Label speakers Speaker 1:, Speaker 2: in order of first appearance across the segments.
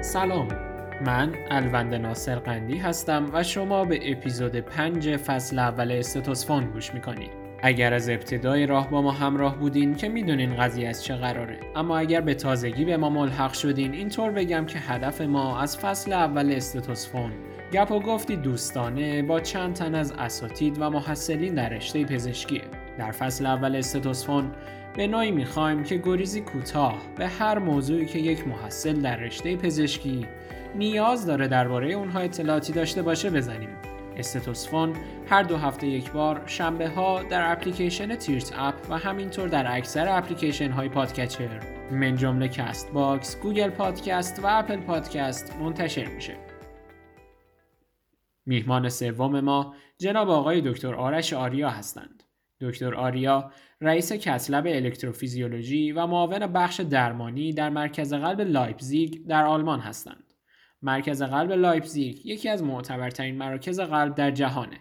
Speaker 1: سلام. من الوند ناصر قندی هستم و شما به اپیزود پنج فصل اول استتوسفون گوش می‌کنید. اگر از ابتدای راه با ما همراه بودین که می‌دونین قضیه از چه قراره. اما اگر به تازگی به ما ملحق شدین اینطور بگم که هدف ما از فصل اول استتوسفون گپ و گفتی دوستانه با چند تن از اساتید و محصلین در رشته پزشکیه. در فصل اول استتوسفون به نوعی می‌خوایم که گریزی کوتاه به هر موضوعی که یک محصل در رشته پزشکی نیاز داره درباره اونها اطلاعاتی داشته باشه بزنیم. Stethosphone هر دو هفته یک بار شنبه ها در اپلیکیشن تیرت اپ و همینطور در اکثر اپلیکیشن های podcatcher من جمله Castbox، Google Podcast و Apple Podcast منتشر میشه. میهمان سوم ما جناب آقای دکتر آرش آریا هستند. دکتر آریا رئیس cath lab الکتروفیزیولوژی و معاون بخش درمانی در مرکز قلب لایپزیگ در آلمان هستند. مرکز قلب لایپزیگ یکی از معتبرترین مراکز قلب در جهانه.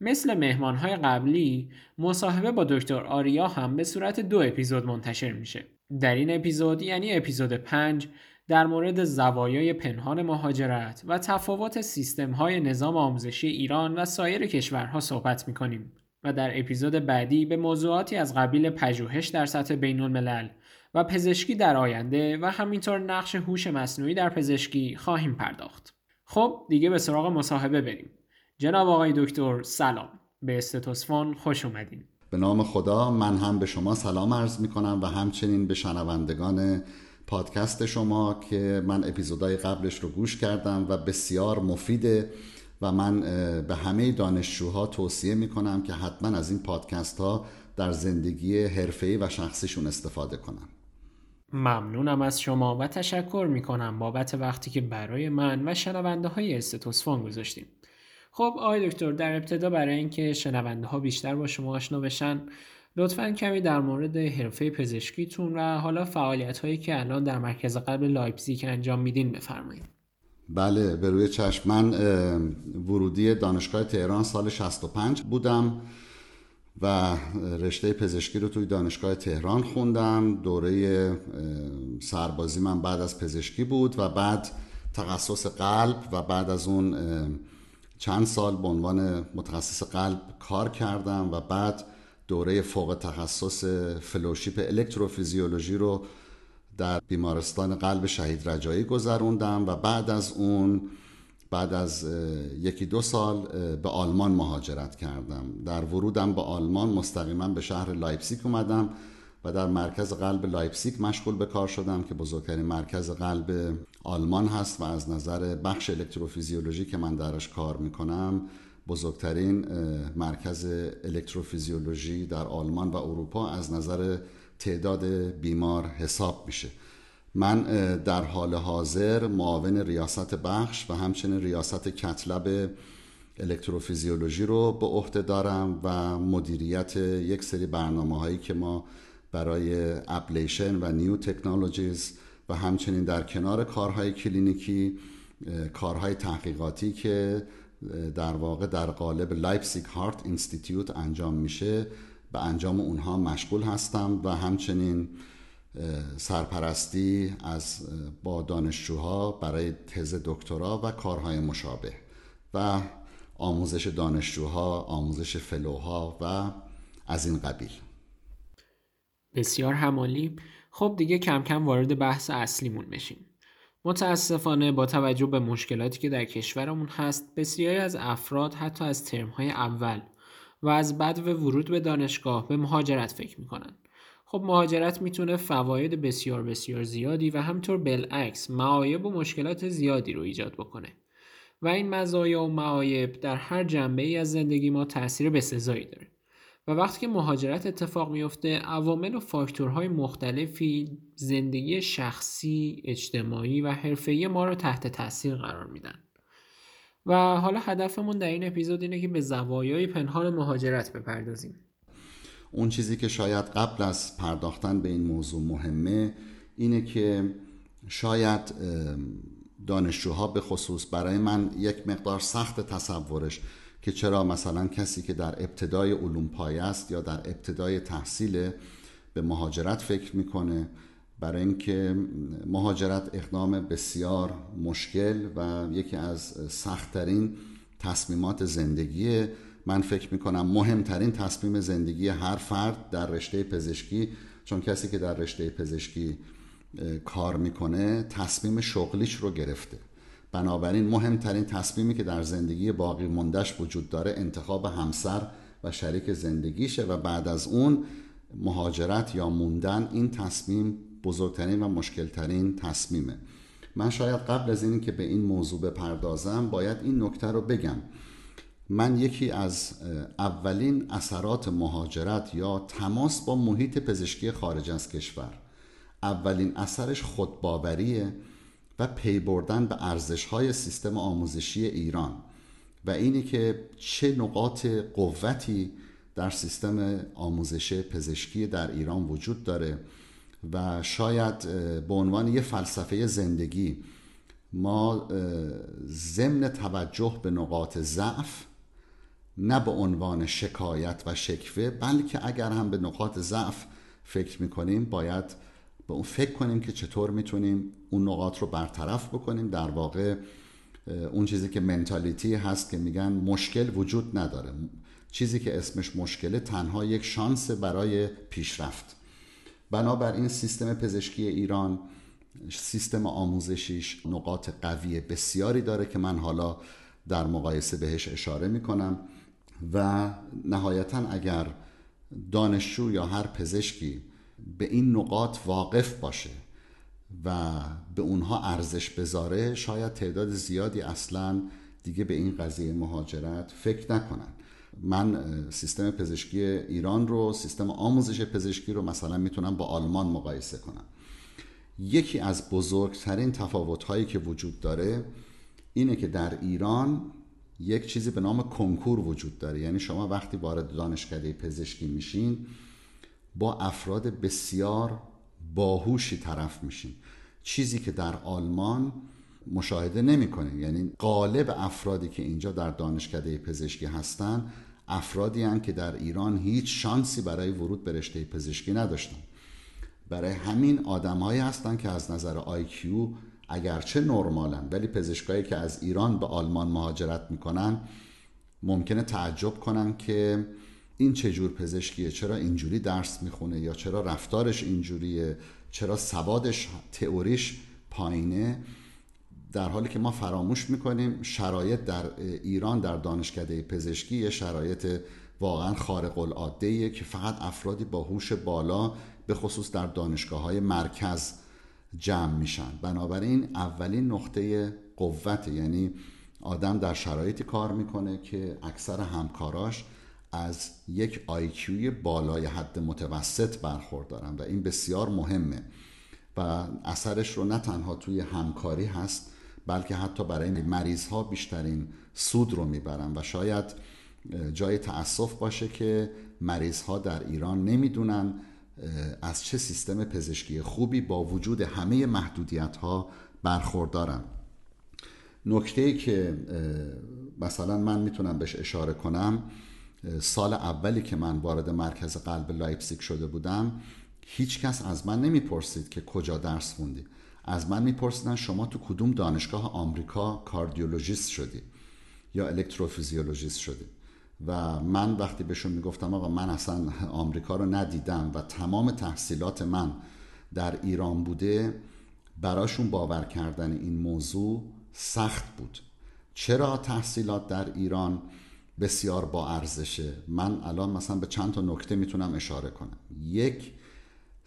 Speaker 1: مثل مهمانهای قبلی مصاحبه با دکتر آریا هم به صورت دو اپیزود منتشر میشه. در این اپیزود یعنی اپیزود 5 در مورد زوایای پنهان مهاجرت و تفاوت سیستم های نظام آموزشی ایران و سایر کشورها صحبت می‌کنیم. و در اپیزود بعدی به موضوعاتی از قبیل پژوهش در سطح بین الملل و پزشکی در آینده و همینطور نقش هوش مصنوعی در پزشکی خواهیم پرداخت. خب دیگه به سراغ مصاحبه بریم. جناب آقای دکتر سلام. به استتوسفون خوش اومدین.
Speaker 2: به نام خدا من هم به شما سلام عرض می کنم و همچنین به شنوندگان پادکست شما که من اپیزودهای قبلش رو گوش کردم و بسیار مفیده و من به همه دانشجوها توصیه می کنم که حتما از این پادکست ها در زندگی حرفه‌ای و شخصیشون استفاده کنن
Speaker 1: ممنونم از شما و تشکر می کنم بابت وقتی که برای من و شنونده های استتوسفون گذاشتیم. خب آقای دکتر در ابتدا برای اینکه شنونده ها بیشتر با شما آشنا بشن لطفا کمی در مورد حرفه پزشکیتون و حالا فعالیت هایی که الان در مرکز قلب لایپزیگ انجام میدین بفرمایید.
Speaker 2: بله به روی چشم. من ورودی دانشگاه تهران سال 65 بودم و رشته پزشکی رو توی دانشگاه تهران خوندم. دوره سربازی من بعد از پزشکی بود و بعد تخصص قلب و بعد از اون چند سال به عنوان متخصص قلب کار کردم و بعد دوره فوق تخصص فلوشیپ الکتروفیزیولوژی رو در بیمارستان قلب شهید رجایی گذروندم و بعد از اون بعد از یکی دو سال به آلمان مهاجرت کردم. در ورودم به آلمان مستقیما به شهر لایپسیک اومدم و در مرکز قلب لایپسیک مشغول به کار شدم که بزرگترین مرکز قلب آلمان هست و از نظر بخش الکتروفیزیولوژی که من درش کار می‌کنم بزرگترین مرکز الکتروفیزیولوژی در آلمان و اروپا از نظر تعداد بیمار حساب میشه. من در حال حاضر معاون ریاست بخش و همچنین ریاست cath lab الکتروفیزیولوژی رو به عهده دارم و مدیریت یک سری برنامه هایی که ما برای ablation و new technologies و همچنین در کنار کارهای کلینیکی کارهای تحقیقاتی که در واقع در قالب Leipzig Heart Institute انجام میشه به انجام اونها مشغول هستم و همچنین سرپرستی از با دانشجوها برای تز دکترا و کارهای مشابه و آموزش دانشجوها آموزش فلوها و از این قبیل.
Speaker 1: بسیار همالی. خب دیگه کم کم وارد بحث اصلیمون بشیم. متاسفانه با توجه به مشکلاتی که در کشورمون هست بسیاری از افراد حتی از ترمهای اول و از بعد و ورود به دانشگاه به مهاجرت فکر می‌کنن. خب مهاجرت می‌تونه فواید بسیار بسیار زیادی و همطور بالعکس معایب و مشکلات زیادی رو ایجاد بکنه. و این مزایا و معایب در هر جنبه ای از زندگی ما تاثیر بسزایی داره. و وقتی که مهاجرت اتفاق میفته عوامل و فاکتورهای مختلفی زندگی شخصی، اجتماعی و حرفه‌ای ما رو تحت تاثیر قرار میدن. و حالا هدفمون در این اپیزود اینه که به زوایای پنهان مهاجرت بپردازیم.
Speaker 2: اون چیزی که شاید قبل از پرداختن به این موضوع مهمه اینه که شاید دانشجوها به خصوص برای من یک مقدار سخت تصورش که چرا مثلا کسی که در ابتدای علوم پایه است یا در ابتدای تحصیل به مهاجرت فکر می‌کنه برای اینکه مهاجرت اقدام بسیار مشکل و یکی از سختترین تصمیمات زندگی من فکر می‌کنم مهمترین تصمیم زندگی هر فرد در رشته پزشکی چون کسی که در رشته پزشکی کار می‌کنه تصمیم شغلیش رو گرفته. بنابراین مهمترین تصمیمی که در زندگی باقی مندش وجود داره انتخاب همسر و شریک زندگیشه و بعد از اون مهاجرت یا موندن این تصمیم بزرگترین و مشکلترین تصمیمه. من شاید قبل از این که به این موضوع بپردازم باید این نکته رو بگم. من یکی از اولین اثرات مهاجرت یا تماس با محیط پزشکی خارج از کشور. اولین اثرش خودباوریه و پی بردن به ارزش های سیستم آموزشی ایران و اینی که چه نقاط قوتی در سیستم آموزش پزشکی در ایران وجود داره. و شاید به عنوان یه فلسفه زندگی ما ضمن توجه به نقاط ضعف نه به عنوان شکایت و شکوه بلکه اگر هم به نقاط ضعف فکر می‌کنیم باید به اون فکر کنیم که چطور می‌تونیم اون نقاط رو برطرف بکنیم. در واقع اون چیزی که منتالیتی هست که میگن مشکل وجود نداره. چیزی که اسمش مشکله تنها یک شانس برای پیشرفت. بنابراین سیستم پزشکی ایران سیستم آموزشیش نقاط قوی بسیاری داره که من حالا در مقایسه بهش اشاره می‌کنم و نهایتا اگر دانشجو یا هر پزشکی به این نقاط واقف باشه و به اونها ارزش بذاره شاید تعداد زیادی اصلا دیگه به این قضیه مهاجرت فکر نکنن. من سیستم پزشکی ایران رو سیستم آموزش پزشکی رو مثلا می‌تونم با آلمان مقایسه کنم. یکی از بزرگترین تفاوت‌هایی که وجود داره اینه که در ایران یک چیزی به نام کنکور وجود داره. یعنی شما وقتی وارد دانشکده پزشکی میشین با افراد بسیار باهوشی طرف میشین. چیزی که در آلمان مشاهده نمی‌کنه. یعنی قالب افرادی که اینجا در دانشکده پزشکی هستن افرادی هن که در ایران هیچ شانسی برای ورود به رشته پزشکی نداشتن. برای همین آدمهایی هستن که از نظر آیکیو اگرچه نرمالن ولی پزشکایی که از ایران به آلمان مهاجرت می‌کنن ممکنه تعجب کنن که این چه جور پزشکیه چرا اینجوری درس می‌خونه یا چرا رفتارش اینجوریه چرا سوادش تئوریش پایینه. در حالی که ما فراموش می‌کنیم شرایط در ایران در دانشکده پزشکی یه شرایط واقعا خارق العاده که فقط افرادی با هوش بالا به خصوص در دانشگاه های مرکز جمع میشن. بنابراین اولین نقطه قوت یعنی آدم در شرایطی کار می‌کنه که اکثر همکاراش از یک آیکیوی بالای حد متوسط برخوردارن و این بسیار مهمه و اثرش رو نه تنها توی همکاری هست بلکه حتی برای مریض ها بیشترین سود رو می‌برن و شاید جای تأسف باشه که مریض ها در ایران نمی‌دونن از چه سیستم پزشکی خوبی با وجود همه محدودیت ها برخوردارن. نکته ای که مثلا من می‌تونم بهش اشاره کنم سال اولی که من وارد مرکز قلب لایپزیگ شده بودم هیچ کس از من نمی‌پرسید که کجا درس خوندی. از من میپرسیدن شما تو کدوم دانشگاه آمریکا کاردیولوژیست شدی یا الکتروفیزیولوژیست شدی؟ و من وقتی بهشون می‌گفتم آقا من اصلا آمریکا رو ندیدم و تمام تحصیلات من در ایران بوده براشون باور کردن این موضوع سخت بود. چرا تحصیلات در ایران بسیار با ارزشه؟ من الان مثلا به چند تا نکته می‌تونم اشاره کنم. یک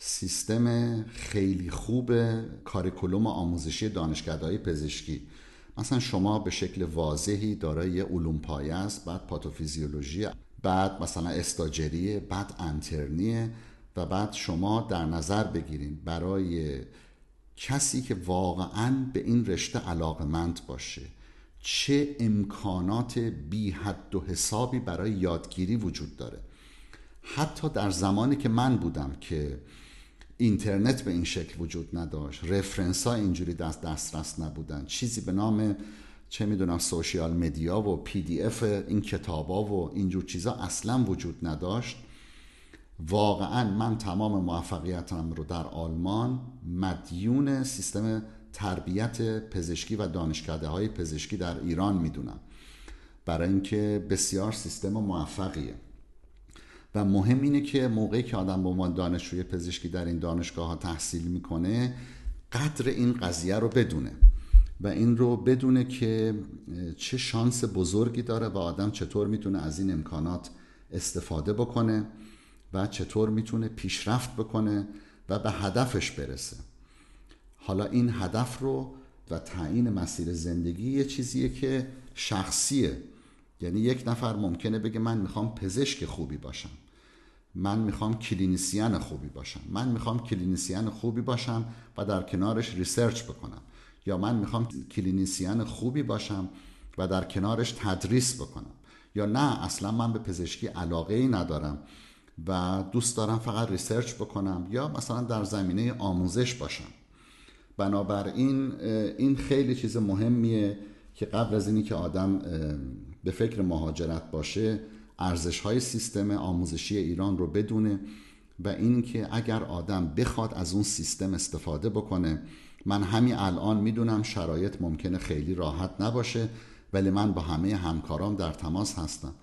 Speaker 2: سیستم خیلی خوب کاریکولوم آموزشی دانشگاه پزشکی. مثلا شما به شکل واضحی دارای یه علوم پایه است بعد پاتوفیزیولوژی بعد مثلا استاجریه بعد انترنیه و بعد شما در نظر بگیرید برای کسی که واقعا به این رشته علاقمند باشه. چه امکانات بی حد و حسابی برای یادگیری وجود داره؟ حتی در زمانی که من بودم که اینترنت به این شکل وجود نداشت. reference ها اینجوری دست دسترس نبودن. چیزی به نام چه می‌دونم social media و PDF این کتابا و اینجور چیزا اصلا وجود نداشت. واقعا من تمام موفقیتم رو در آلمان مدیون سیستم تربیت پزشکی و دانشکده های پزشکی در ایران می‌دونم. برای اینکه بسیار سیستم موفقیه. و مهم اینه که موقعی که آدم به عنوان دانشجوی پزشکی در این دانشگاه ها تحصیل می‌کنه قدر این قضیه رو بدونه. و این رو بدونه که چه شانس بزرگی داره و آدم چطور می‌تونه از این امکانات استفاده بکنه و چطور می‌تونه پیشرفت بکنه و به هدفش برسه. حالا این هدف رو و تعیین مسیر زندگی یه چیزیه که شخصیه. یعنی یک نفر ممکنه بگه من می‌خوام پزشک خوبی باشم. من می‌خوام clinician خوبی باشم. من می‌خوام clinician خوبی باشم و در کنارش research بکنم. یا من می‌خوام clinician خوبی باشم و در کنارش تدریس بکنم. یا نه اصلا من به پزشکی علاقه ای ندارم و دوست دارم فقط research بکنم یا مثلا در زمینه آموزش باشم. بنابراین این خیلی چیز مهمیه که قبل از اینی که آدم به فکر مهاجرت باشه ارزش های سیستم آموزشی ایران رو بدونه و اینکه اگر آدم بخواد از اون سیستم استفاده بکنه من همین الان می‌دونم شرایط ممکنه خیلی راحت نباشه ولی من با همه همکارام در تماس هستم.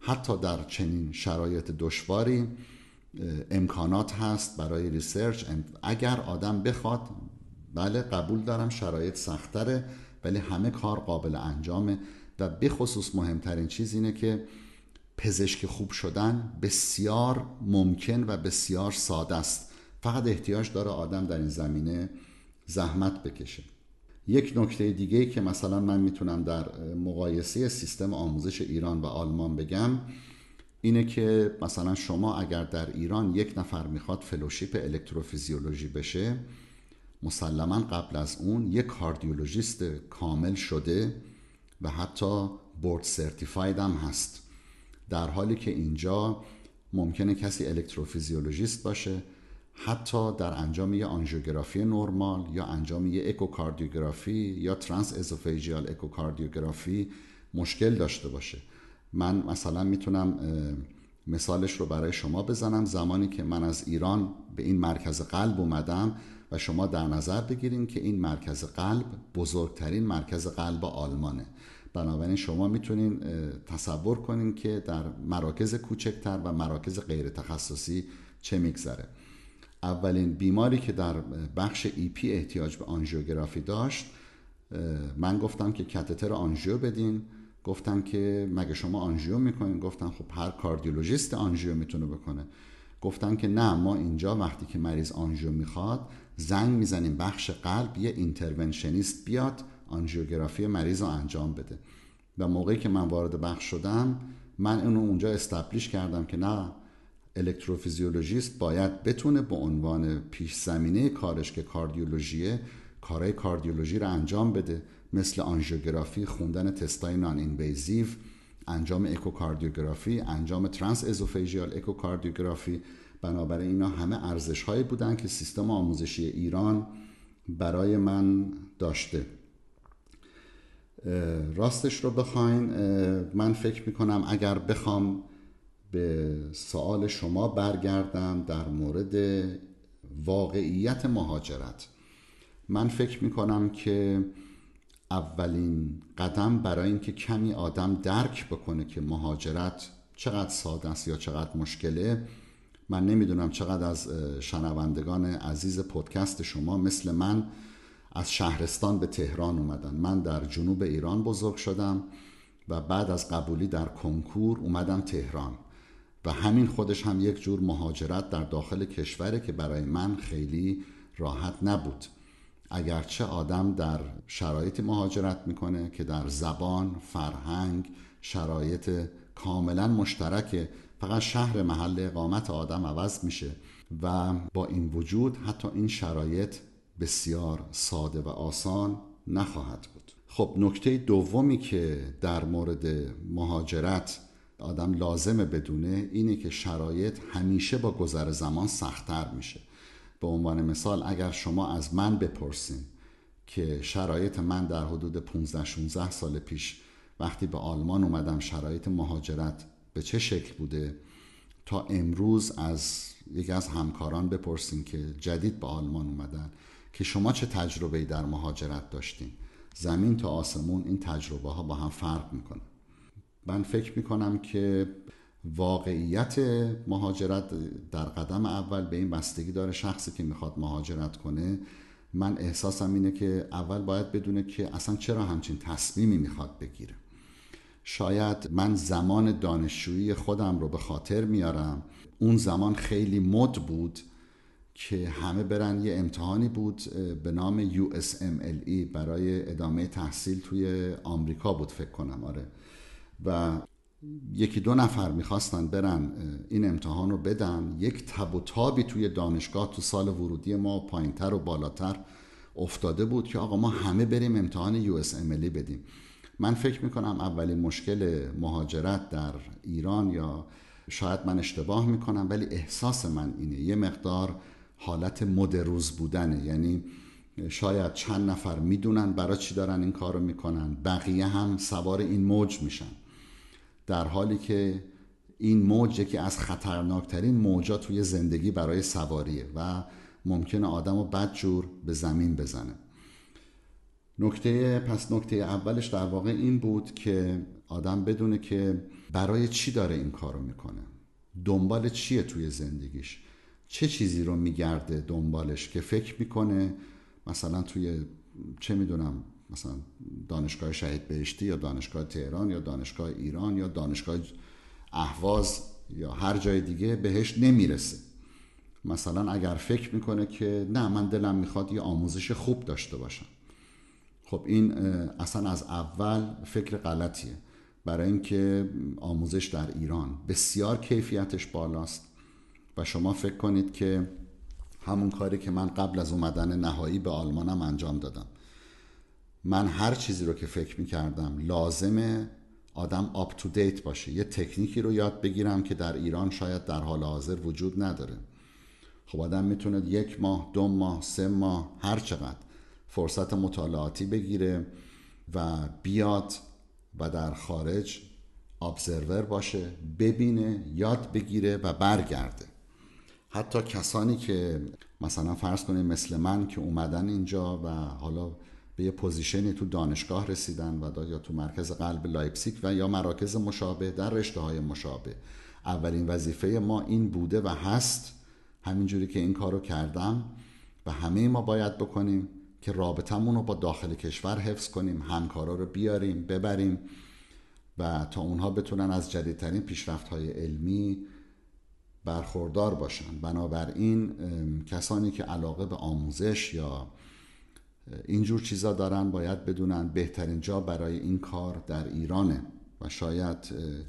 Speaker 2: حتی در چنین شرایط دشواری امکانات هست برای ریسرچ. اگر آدم بخواد بله قبول دارم شرایط سختره ولی همه کار قابل انجامه و بخصوص مهمترین چیز اینه که پزشک خوب شدن بسیار ممکن و بسیار ساده است. فقط احتیاج داره آدم در این زمینه زحمت بکشه. یک نکته دیگه که مثلا من می‌تونم در مقایسه سیستم آموزش ایران و آلمان بگم اینه که مثلا شما اگر در ایران یک نفر می‌خواد fellowship الکتروفیزیولوژی بشه مسلما قبل از اون یک کاردیولوژیست کامل شده و حتی board certified هم هست. در حالی که اینجا ممکنه کسی الکتروفیزیولوژیست باشه حتی در انجام یه آنژیوگرافی نرمال یا انجام یه اکوکاردیوگرافی یا transesophageal echocardiography مشکل داشته باشه. من مثلا می‌تونم مثالش رو برای شما بزنم. زمانی که من از ایران به این مرکز قلب اومدم و شما در نظر بگیرین که این مرکز قلب بزرگترین مرکز قلب آلمانه. بنابراین شما می‌تونین تصور کنین که در مراکز کوچکتر و مراکز غیر تخصصی چه میگذره. اولین بیماری که در بخش ای پی احتیاج به آنژیوگرافی داشت من گفتم که کاتتر آنژیو بدین. گفتم که مگه شما آنژیو می‌کنین؟ گفتم خب هر کاردیولوژیست آنژیو می‌تونه بکنه. گفتم که نه ما اینجا وقتی که مریض آنژیو می‌خواد زنگ می‌زنیم بخش قلب یه interventionist بیاد آنژیوگرافی مریض رو انجام بده. و موقعی که من وارد بخش شدم من اونو اونجا establish کردم که نه الکتروفیزیولوژیست باید بتونه به عنوان پیش زمینه کارش که کاردیولوژیه کارهای کاردیولوژی رو انجام بده. مثل آنژیوگرافی خوندن تستای نان اینویزیو انجام اکوکاردیوگرافی انجام ترانس ازوفیژیال اکوکاردیوگرافی. بنابراین اینا همه ارزش هایی بودن که سیستم آموزشی ایران برای من داشته. راستش رو بخواین من فکر می‌کنم اگر بخوام به سوال شما برگردم در مورد واقعیت مهاجرت. من فکر می‌کنم که اولین قدم برای اینکه کمی آدم درک بکنه که مهاجرت چقدر ساده است یا چقدر مشکله من نمی‌دونم چقدر از شنوندگان عزیز پادکست شما مثل من از شهرستان به تهران اومدن. من در جنوب ایران بزرگ شدم و بعد از قبولی در کنکور اومدم تهران. و همین خودش هم یک جور مهاجرت در داخل کشوره که برای من خیلی راحت نبود. اگرچه آدم در شرایط مهاجرت می‌کنه که در زبان، فرهنگ، شرایط کاملا مشترکه. فقط شهر محل اقامت آدم عوض میشه و با این وجود حتی این شرایط بسیار ساده و آسان نخواهد بود. خب نکته دومی که در مورد مهاجرت آدم لازمه بدونه اینه که شرایط همیشه با گذر زمان سختتر میشه. به عنوان مثال اگر شما از من بپرسین که شرایط من در حدود 15-16 سال پیش وقتی به آلمان اومدم شرایط مهاجرت به چه شکل بوده تا امروز از یکی از همکاران بپرسین که جدید به آلمان اومدن که شما چه تجربه در مهاجرت داشتین؟ زمین تا آسمون این تجربه ها با هم فرق می‌کنه. من فکر می‌کنم که واقعیت مهاجرت در قدم اول به این بستگی داره شخصی که می‌خواد مهاجرت کنه. من احساسم اینه که اول باید بدونه که اصلا چرا همچین تصمیمی می‌خواد بگیره. شاید من زمان دانشجویی خودم رو به خاطر میارم. اون زمان خیلی مد بود که همه برن. یه امتحانی بود به نام USMLE برای ادامه تحصیل توی آمریکا بود فکر کنم آره. و یکی دو نفر می‌خواستن برن این امتحان رو بدن. یک تب و تابی توی دانشگاه تو سال ورودی ما پایینتر و بالاتر افتاده بود که آقا ما همه بریم امتحان USMLE بدیم. من فکر می‌کنم اولین مشکل مهاجرت در ایران یا شاید من اشتباه می‌کنم ولی احساس من اینه. یه مقدار حالت مدروز بودنه. یعنی شاید چند نفر می‌دونن برای چی دارن این کار رو می‌کنن. بقیه هم سوار این موج میشن. در حالی که این موج یکی از خطرناکترین موجا توی زندگی برای سواریه و ممکنه آدم رو بدجور به زمین بزنه. نکته پس نکته اولش در واقع این بود که آدم بدونه که برای چی داره این کارو می‌کنه. دنبال چیه توی زندگیش؟ چه چیزی رو میگرده دنبالش که فکر می‌کنه؟ مثلا توی چه می‌دونم مثلا دانشگاه شهید بهشتی یا دانشگاه تهران یا دانشگاه ایران یا دانشگاه اهواز یا هر جای دیگه بهش نمی‌رسه. مثلا اگر فکر می‌کنه که نه من دلم می‌خواد یه آموزش خوب داشته باشم. خب این اصلا از اول فکر غلطیه. برای اینکه آموزش در ایران بسیار کیفیتش بالاست. و شما فکر کنید که همون کاری که من قبل از اومدن نهایی به آلمانم انجام دادم. من هر چیزی رو که فکر می‌کردم لازمه آدم آپ تو دیت باشه. یه تکنیکی رو یاد بگیرم که در ایران شاید در حال حاضر وجود نداره. خب آدم می‌تونه یک ماه دو ماه سه ماه هر چقدر فرصت مطالعاتی بگیره و بیاد و در خارج observer باشه ببینه یاد بگیره و برگرده. حتی کسانی که مثلا فرض کنید مثل من که اومدن اینجا و حالا به یه position ی تو دانشگاه رسیدن و یا تو مرکز قلب لایپسیک و یا مراکز مشابه در رشته های مشابه. اولین وظیفه ما این بوده و هست همینجوری که این کارو کردم و همه ما باید بکنیم که رابطمون رو با داخل کشور حفظ کنیم همکارا رو بیاریم ببریم و تا اونها بتونن از جدیدترین پیشرفت های علمی برخوردار باشن. بنابراین کسانی که علاقه به آموزش یا اینجور چیزا دارن باید بدونن بهترین جا برای این کار در ایرانه و شاید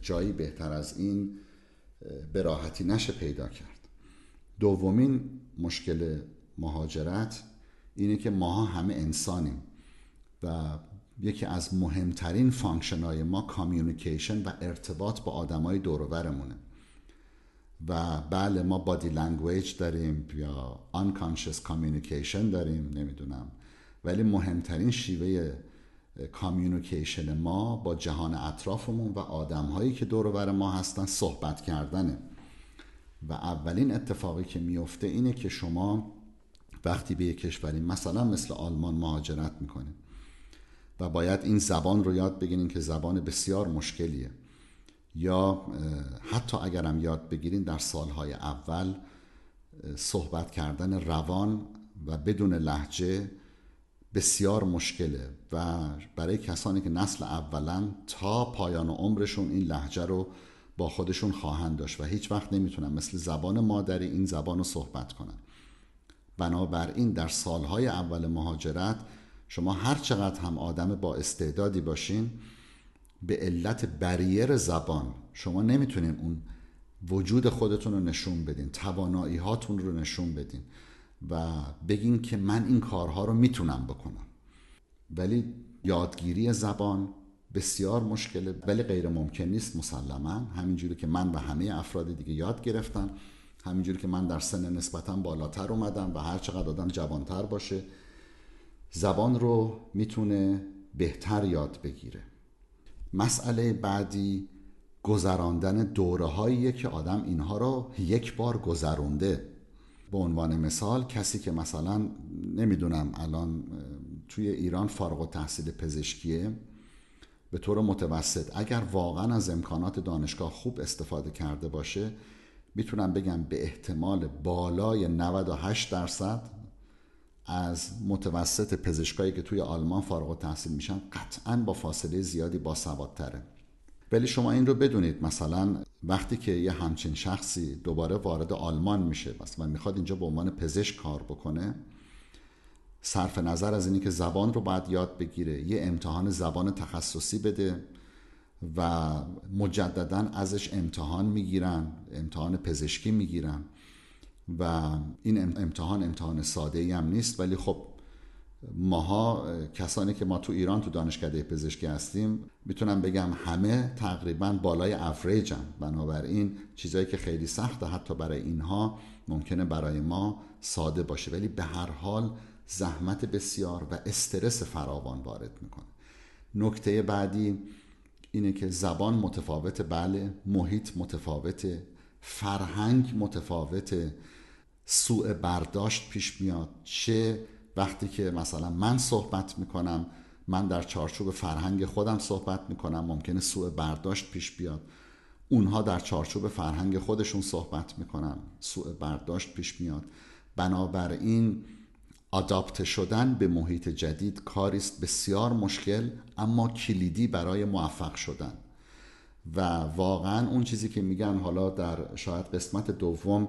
Speaker 2: جایی بهتر از این به راحتی نشه پیدا کرد. دومین مشکل مهاجرت اینه که ماها همه انسانیم و یکی از مهمترین function های ما communication و ارتباط با آدمای دور و برمونه و بله ما body language داریم یا unconscious communication داریم نمی‌دونم. ولی مهمترین شیوه کامیونیکیشن ما با جهان اطرافمون و آدم هایی که دور ما هستن صحبت کردنه. و اولین اتفاقی که میفته اینه که شما وقتی به یک کشوری مثلا مثل آلمان مهاجرت می‌کنید. و باید این زبان رو یاد بگیرین که زبان بسیار مشکلیه. یا حتی اگرم یاد بگیرین در سالهای اول صحبت کردن روان و بدون لحجه بسیار مشکله و برای کسانی که نسل اولا تا پایان عمرشون این لحجه رو با خودشون خواهند داشت و هیچ وقت نمی‌تونن مثل زبان مادری این زبان رو صحبت کنن. بنابراین در سالهای اول مهاجرت شما هر چقدر هم آدم با استعدادی باشین به علت بریر زبان. شما نمی‌تونین اون وجود خودتون رو نشون بدین توانایی هاتون رو نشون بدین و بگین که من این کارها رو می‌تونم بکنم. ولی یادگیری زبان بسیار مشکله ولی غیر ممکن نیست مسلما. همینجوری که من و همه افراد دیگه یاد گرفتن همینجوری که من در سن نسبتا بالاتر اومدم و هر چقدر آدم جوانتر باشه زبان رو می‌تونه بهتر یاد بگیره. مسئله بعدی گذراندن دوره که آدم اینها رو یک بار گذرونده. به عنوان مثال کسی که مثلا نمی‌دونم الان توی ایران فارغ و تحصیل پزشکیه به طور متوسط اگر واقعا از امکانات دانشگاه خوب استفاده کرده باشه می‌تونم بگم به احتمال بالای 98 درصد از متوسط پزشکایی که توی آلمان فارغ التحصیل میشن قطعا با فاصله زیادی با سوادتره ولی شما این رو بدونید مثلا وقتی که یه همچین شخصی دوباره وارد آلمان میشه و می‌خواد اینجا به عنوان پزشک کار بکنه صرف نظر از اینی که زبان رو باید یاد بگیره یه امتحان زبان تخصصی بده و مجددا ازش امتحان می‌گیرن امتحان پزشکی می‌گیرن. و این امتحان امتحان ساده ای هم نیست. ولی خب ماها کسانی که ما تو ایران تو دانشکده پزشکی هستیم می‌تونم بگم همه تقریبا بالای افریج هم. بنابراین چیزایی که خیلی سخته حتی برای اینها ممکنه برای ما ساده باشه. ولی به هر حال زحمت بسیار و استرس فراوان وارد می‌کنه. نکته بعدی اینه که زبان متفاوت بله محیط متفاوته. فرهنگ متفاوته. سوء برداشت پیش میاد. چه وقتی که مثلا من صحبت می‌کنم من در چارچوب فرهنگ خودم صحبت می‌کنم ممکنه سوء برداشت پیش بیاد. اونها در چارچوب فرهنگ خودشون صحبت می‌کنن. سوء برداشت پیش میاد. بنابراین آداپته شدن به محیط جدید کاریست بسیار مشکل اما کلیدی برای موفق شدن. و واقعا اون چیزی که میگن حالا در شاید قسمت دوم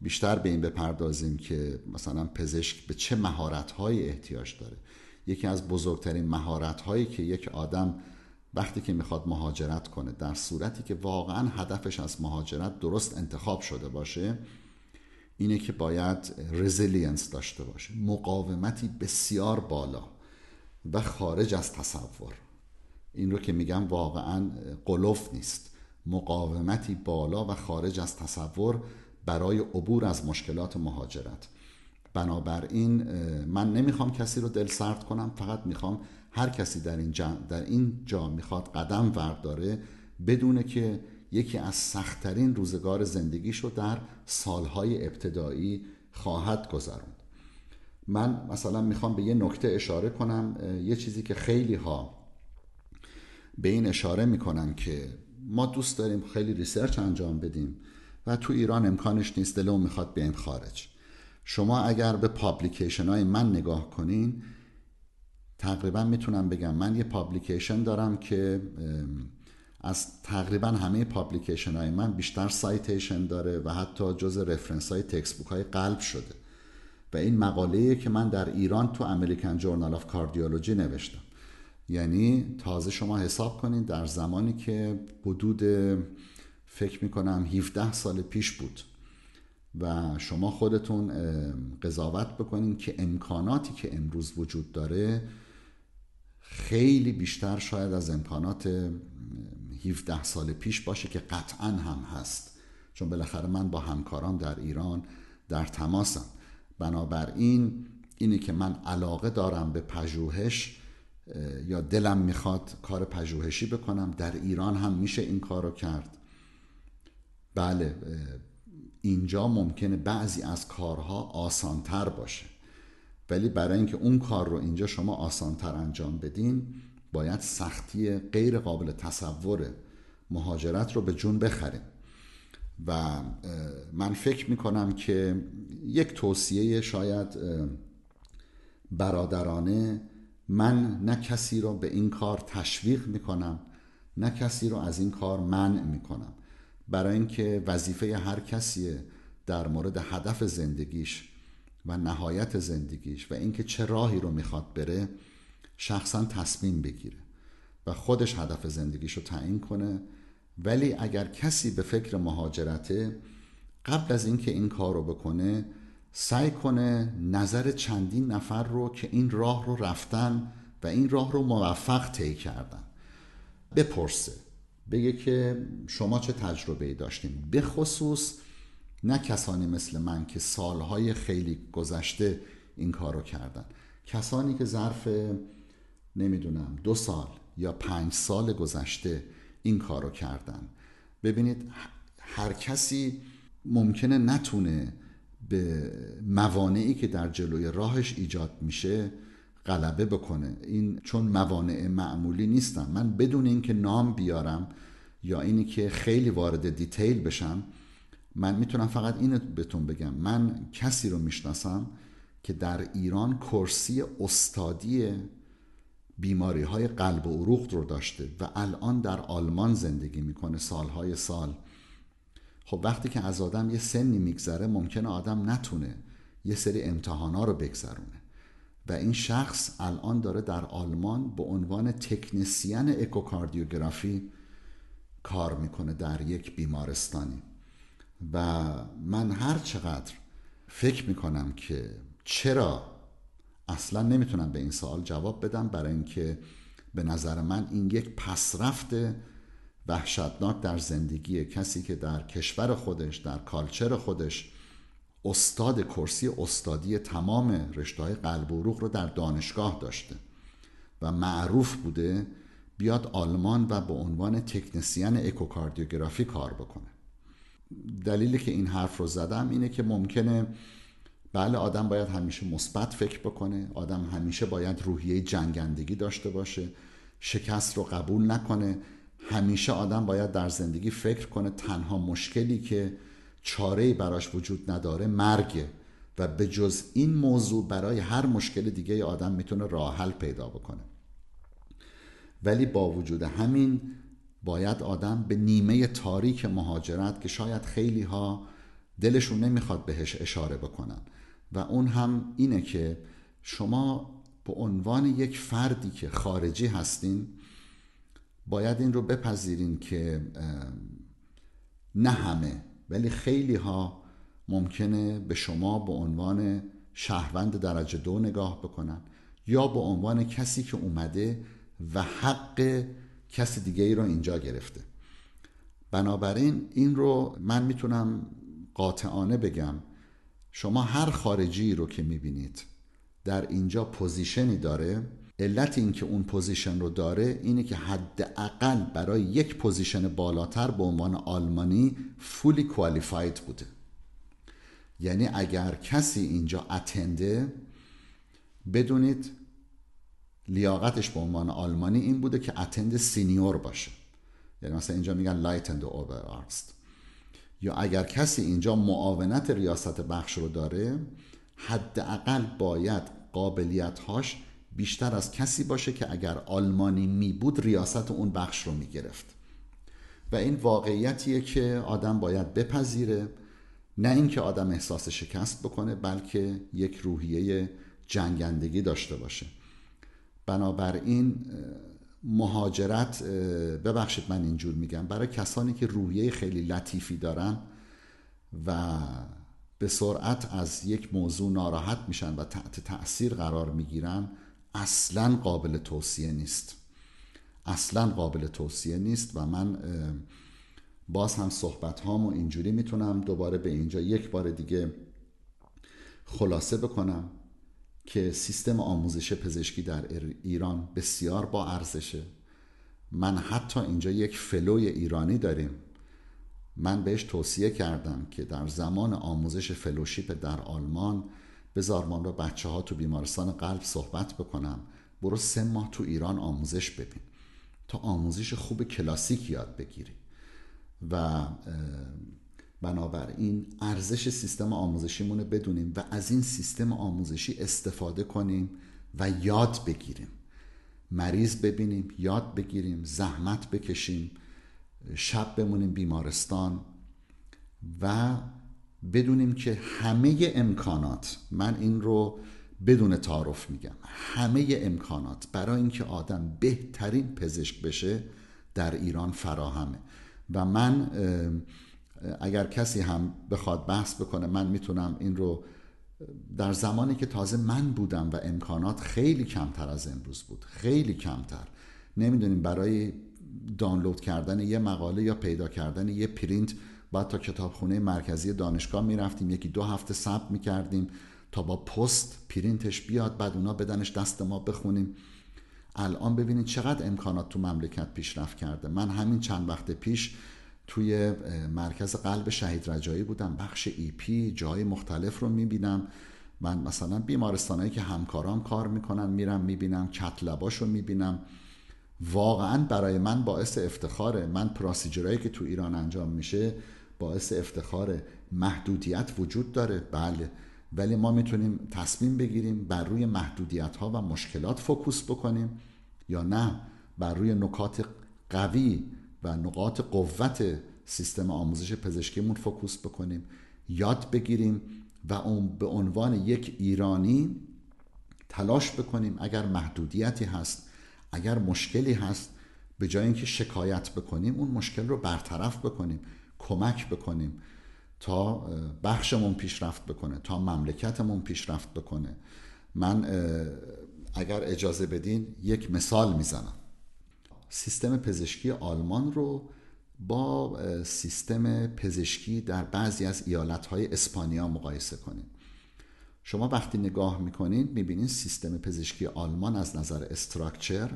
Speaker 2: بیشتر به این بپردازیم که مثلا پزشک به چه مهارت‌هایی احتیاج داره. یکی از بزرگترین مهارت‌هایی که یک آدم وقتی که می‌خواد مهاجرت کنه در صورتی که واقعا هدفش از مهاجرت درست انتخاب شده باشه اینه که باید resilience داشته باشه مقاومتی بسیار بالا و خارج از تصور. این رو که میگم واقعا غلو نیست. مقاومتی بالا و خارج از تصور برای عبور از مشکلات مهاجرت. بنابراین من نمی‌خوام کسی رو دل سرد کنم فقط می‌خوام هر کسی در این جا, در این جا می‌خواد قدم ورداره بدونه که یکی از سختترین روزگار زندگیشو در سالهای ابتدایی خواهد گذراند من مثلا می‌خوام به یه نکته اشاره کنم یه چیزی که خیلی ها به این اشاره می‌کنن که ما دوست داریم خیلی research انجام بدیم. و تو ایران امکانش نیست دلمون می‌خواد بیایم خارج. شما اگر به publication های من نگاه کنین تقریبا می‌تونم بگم من یه publication دارم که از تقریبا همه publication های من بیشتر citation داره و حتی جز reference های textbook های قلب شده. و این مقاله که من در ایران تو American Journal of Cardiology نوشتم. یعنی تازه شما حساب کنید در زمانی که حدود فکر می‌کنم 17 سال پیش بود. و شما خودتون قضاوت بکنین که امکاناتی که امروز وجود داره خیلی بیشتر شاید از امکانات 17 سال پیش باشه که قطعا هم هست. چون بالاخره من با همکاران در ایران در تماسم. بنابراین اینه که من علاقه دارم به پژوهش یا دلم می‌خواد کار پژوهشی بکنم. در ایران هم میشه این کار رو کرد. بله اینجا ممکنه بعضی از کارها آسانتر باشه. ولی برای اینکه اون کار رو اینجا شما آسانتر انجام بدین باید سختی غیر قابل تصور مهاجرت رو به جون بخریم و من فکر می‌کنم که یک توصیه شاید برادرانه من نه کسی رو به این کار تشویق می‌کنم نه کسی رو از این کار منع می‌کنم. برای اینکه وظیفه هر کسیه در مورد هدف زندگیش و نهایت زندگیش و اینکه چه راهی رو می‌خواد بره شخصا تصمیم بگیره و خودش هدف زندگیش رو تعیین کنه. ولی اگر کسی به فکر مهاجرته قبل از اینکه این کار رو بکنه سعی کنه نظر چندین نفر رو که این راه رو رفتن و این راه رو موفق طی کردن بپرسه. بگه که شما چه تجربه ای داشتیم. به خصوص نه کسانی مثل من که سالهای خیلی گذشته این کار رو کردن. کسانی که ظرف نمی‌دونم دو سال یا پنج سال گذشته این کار رو کردن. ببینید هر کسی ممکنه نتونه به موانعی که در جلوی راهش ایجاد میشه غلبه بکنه. این چون موانع معمولی نیستن. من بدون اینکه نام بیارم یا اینی که خیلی وارد دیتیل بشم من می‌تونم فقط اینو بهتون بگم. من کسی رو می‌شناسم که در ایران کرسی استادی بیماری های قلب و عروق رو داشته و الان در آلمان زندگی می‌کنه سالهای سال. خب وقتی که از آدم یه سنی میگذره ممکنه آدم نتونه یه سری امتحانا رو بگذرونه. و این شخص الان داره در آلمان به عنوان تکنسیان اکوکاردیوگرافی کار می‌کنه در یک بیمارستانی. و من هر چقدر فکر می‌کنم که چرا اصلا نمی‌تونم به این سوال جواب بدم برای اینکه به نظر من این یک پسرفت وحشتناک در زندگی کسی که در کشور خودش در کالچر خودش استاد کرسی استادی تمام رشته قلب و روح رو در دانشگاه داشته و معروف بوده بیاد آلمان و به عنوان تکنسیان اکوکاردیوگرافی کار بکنه. دلیلی که این حرف رو زدم اینه که ممکنه بله آدم باید همیشه مثبت فکر بکنه آدم همیشه باید روحیه جنگندگی داشته باشه شکست رو قبول نکنه همیشه آدم باید در زندگی فکر کنه تنها مشکلی که چاره براش وجود نداره مرگه. و به جز این موضوع برای هر مشکل دیگه آدم می‌تونه راه حل پیدا بکنه. ولی با وجود همین باید آدم به نیمه تاریک مهاجرت که شاید خیلی ها دلشون نمی‌خواد بهش اشاره بکنن. و اون هم اینه که شما به عنوان یک فردی که خارجی هستین باید این رو بپذیرین که نه همه ولی خیلی ها ممکنه به شما به عنوان شهروند درجه دو نگاه بکنن یا به عنوان کسی که اومده و حق کسی دیگه ای رو اینجا گرفته. بنابراین این رو من می‌تونم قاطعانه بگم. شما هر خارجی رو که می‌بینید در اینجا position ی داره علت این که اون position رو داره اینه که حداقل برای یک position بالاتر به عنوان آلمانی fully qualified بوده. یعنی اگر کسی اینجا attend ه بدونید لیاقتش به عنوان آلمانی این بوده که attend senior باشه. یعنی مثلا اینجا میگن leitender Ober یا اگر کسی اینجا معاونت ریاست بخش رو داره حداقل باید قابلیت هاش بیشتر از کسی باشه که اگر آلمانی می بود ریاست اون بخش رو می گرفت و این واقعیتیه که آدم باید بپذیره نه اینکه آدم احساس شکست بکنه بلکه یک روحیه جنگندگی داشته باشه. بنابراین مهاجرت ببخشید من اینجور میگم برای کسانی که روحیه خیلی لطیفی دارن و به سرعت از یک موضوع ناراحت میشن و تحت تأثیر قرار می‌گیرن اصلا قابل توصیه نیست. اصلا قابل توصیه نیست و من باز هم صحبت هامو اینجوری می‌تونم دوباره به اینجا یک بار دیگه خلاصه بکنم که سیستم آموزش پزشکی در ایران بسیار با ارزشه. من حتی اینجا یک فلوی ایرانی داریم. من بهش توصیه کردم که در زمان آموزش فلوشیپ در آلمان بذار ما با بچه ها تو بیمارستان قلب صحبت بکنم. برو سه ماه تو ایران آموزش ببین تا آموزش خوب کلاسیک یاد بگیری. و بنابراین ارزش سیستم آموزشیمون بدونیم و از این سیستم آموزشی استفاده کنیم و یاد بگیریم. مریض ببینیم یاد بگیریم زحمت بکشیم شب بمونیم بیمارستان و بدونیم که همه امکانات من این رو بدون تعارف میگم همه امکانات برای اینکه آدم بهترین پزشک بشه در ایران فراهمه. و من اگر کسی هم بخواد بحث بکنه من می‌تونم این رو در زمانی که تازه من بودم و امکانات خیلی کمتر از امروز بود خیلی کمتر. نمی‌دونیم برای دانلود کردن یه مقاله یا پیدا کردن یه پرینت بعد تا کتابخونه مرکزی دانشگاه می‌رفتیم یکی دو هفته ثبت می‌کردیم تا با پست پرینتش بیاد بعد اونا بدنش دست ما بخونیم. الان ببینید چقدر امکانات تو مملکت پیشرفت کرده. من همین چند وقت پیش توی مرکز قلب شهید رجایی بودم. بخش ای پی جای مختلف رو می‌بینم. من مثلا بیمارستانهایی که همکاران کار می‌کنن میرم می‌بینم کتلباش رو می‌بینم. واقعا برای من باعث افتخاره. من پراسیجرهایی که تو ایران انجام میشه باعث افتخاره محدودیت وجود داره. بله. ولی ما می‌تونیم تصمیم بگیریم بر روی محدودیت ها و مشکلات focus بکنیم یا نه بر روی نکات قوی و نقاط قوت سیستم آموزش پزشکیمون focus بکنیم. یاد بگیریم و اون به عنوان یک ایرانی تلاش بکنیم اگر محدودیتی هست اگر مشکلی هست به جای اینکه شکایت بکنیم اون مشکل رو برطرف بکنیم. کمک بکنیم تا بخشمون پیشرفت بکنه تا مملکتمون پیشرفت بکنه. من اگر اجازه بدین یک مثال می‌زنم. سیستم پزشکی آلمان رو با سیستم پزشکی در بعضی از ایالتهای اسپانیا مقایسه کنیم. شما وقتی نگاه می‌کنید می‌بینید سیستم پزشکی آلمان از نظر استراکچر